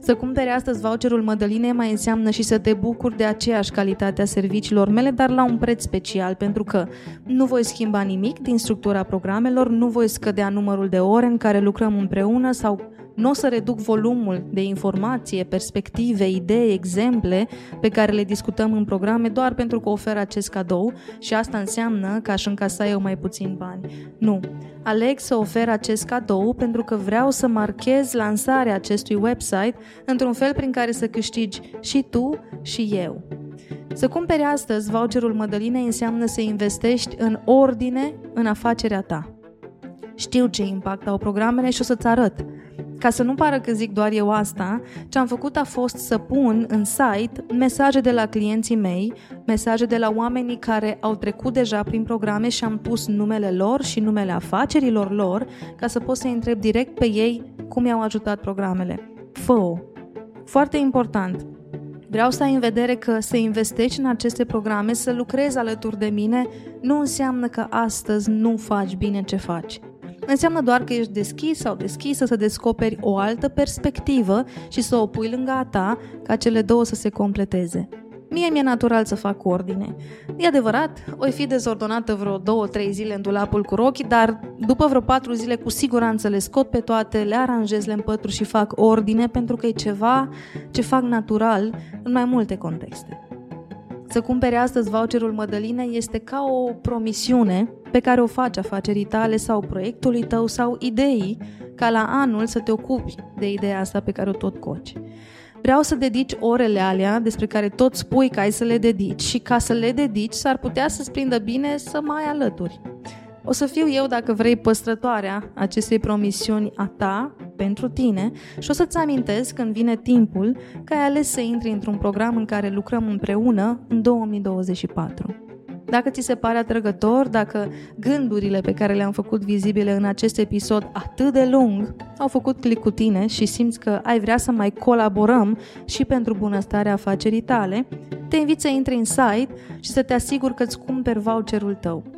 Să cumpere astăzi voucherul Mădălinei mai înseamnă și să te bucuri de aceeași calitate a serviciilor mele, dar la un preț special, pentru că nu voi schimba nimic din structura programelor, nu voi scădea numărul de ore în care lucrăm împreună sau nu o să reduc volumul de informație, perspective, idei, exemple pe care le discutăm în programe doar pentru că ofer acest cadou și asta înseamnă că aș încasa eu mai puțin bani. Nu. Aleg să ofer acest cadou pentru că vreau să marchez lansarea acestui website într-un fel prin care să câștigi și tu și eu. Să cumperi astăzi voucherul Mădălinei înseamnă să investești în ordine în afacerea ta. Știu ce impact au programele și o să-ți arăt. Ca să nu pară că zic doar eu asta, ce am făcut a fost să pun în site mesaje de la clienții mei, mesaje de la oamenii care au trecut deja prin programe și am pus numele lor și numele afacerilor lor ca să pot să-i întreb direct pe ei cum i-au ajutat programele. fă Foarte important, Vreau să ai în vedere că să investești în aceste programe, să lucrezi alături de mine, nu înseamnă că astăzi nu faci bine ce faci. Înseamnă doar că ești deschis sau deschisă să descoperi o altă perspectivă și să o pui lângă a ta ca cele două să se completeze. Mie mi-e natural să fac ordine. E adevărat, o fi dezordonată vreo două, trei zile în dulapul cu rochi, dar după vreo patru zile cu siguranță le scot pe toate, le aranjez, le împătru și fac ordine pentru că e ceva ce fac natural în mai multe contexte. Să cumpere astăzi voucherul Mădălinei este ca o promisiune pe care o faci afacerii tale sau proiectului tău sau ideii ca la anul să te ocupi de ideea asta pe care o tot coci. Vreau să dedici orele alea despre care tot spui că ai să le dedici și ca să le dedici s-ar putea să-ți prindă bine să mai alături. O să fiu eu, dacă vrei, păstrătoarea acestei promisiuni a ta pentru tine și o să-ți amintesc când vine timpul că ai ales să intri într-un program în care lucrăm împreună în 2024. Dacă ți se pare atrăgător, dacă gândurile pe care le-am făcut vizibile în acest episod atât de lung au făcut click cu tine și simți că ai vrea să mai colaborăm și pentru bunăstarea afacerii tale, te invit să intri în site și să te asiguri că îți cumperi voucherul tău.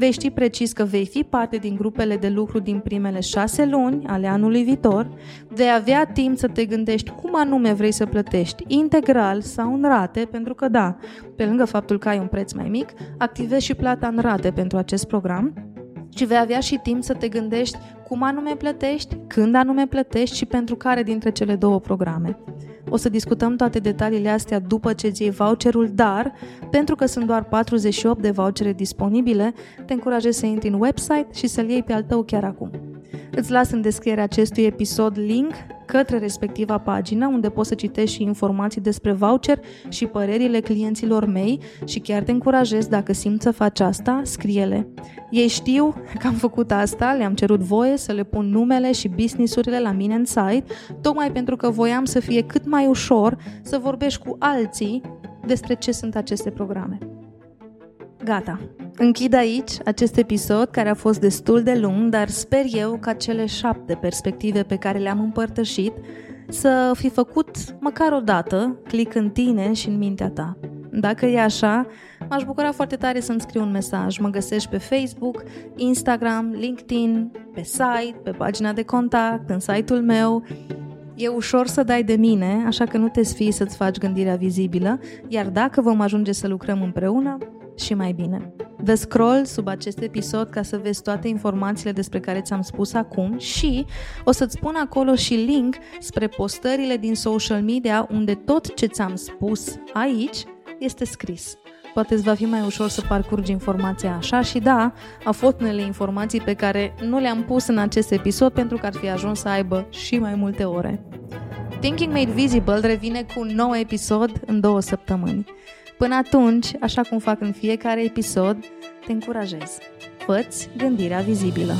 Vei ști precis că vei fi parte din grupele de lucru din primele șase luni ale anului viitor, vei avea timp să te gândești cum anume vrei să plătești, integral sau în rate, pentru că da, pe lângă faptul că ai un preț mai mic, activezi și plata în rate pentru acest program și vei avea și timp să te gândești cum anume plătești, când anume plătești și pentru care dintre cele două programe. O să discutăm toate detaliile astea după ce îți iei voucherul, dar pentru că sunt doar 48 de vouchere disponibile, te încurajez să intri în website și să-l iei pe al tău chiar acum. Îți las în descrierea acestui episod link către respectiva pagină unde poți să citești și informații despre voucher și părerile clienților mei și chiar te încurajez dacă simți să faci asta, scrie-le. Ei știu că am făcut asta, le-am cerut voie să le pun numele și businessurile la mine în site, tocmai pentru că voiam să fie cât mai ușor să vorbești cu alții despre ce sunt aceste programe. Gata. Închid aici acest episod care a fost destul de lung, dar sper eu ca cele șapte perspective pe care le-am împărtășit să fi făcut măcar o dată click în tine și în mintea ta. Dacă e așa, m-aș bucura foarte tare să-mi scriu un mesaj. Mă găsești pe Facebook, Instagram, LinkedIn, pe site, pe pagina de contact, în site-ul meu. E ușor să dai de mine, așa că nu te sfii să-ți faci gândirea vizibilă, iar dacă vom ajunge să lucrăm împreună, și mai bine. Vă scroll sub acest episod ca să vezi toate informațiile despre care ți-am spus acum și o să-ți pun acolo și link spre postările din social media unde tot ce ți-am spus aici este scris. Poate îți va fi mai ușor să parcurgi informația așa și da, au fost unele informații pe care nu le-am pus în acest episod pentru că ar fi ajuns să aibă și mai multe ore. Thinking Made Visible revine cu un nou episod în două săptămâni. Până atunci, așa cum fac în fiecare episod, te încurajez. Făți gândirea vizibilă.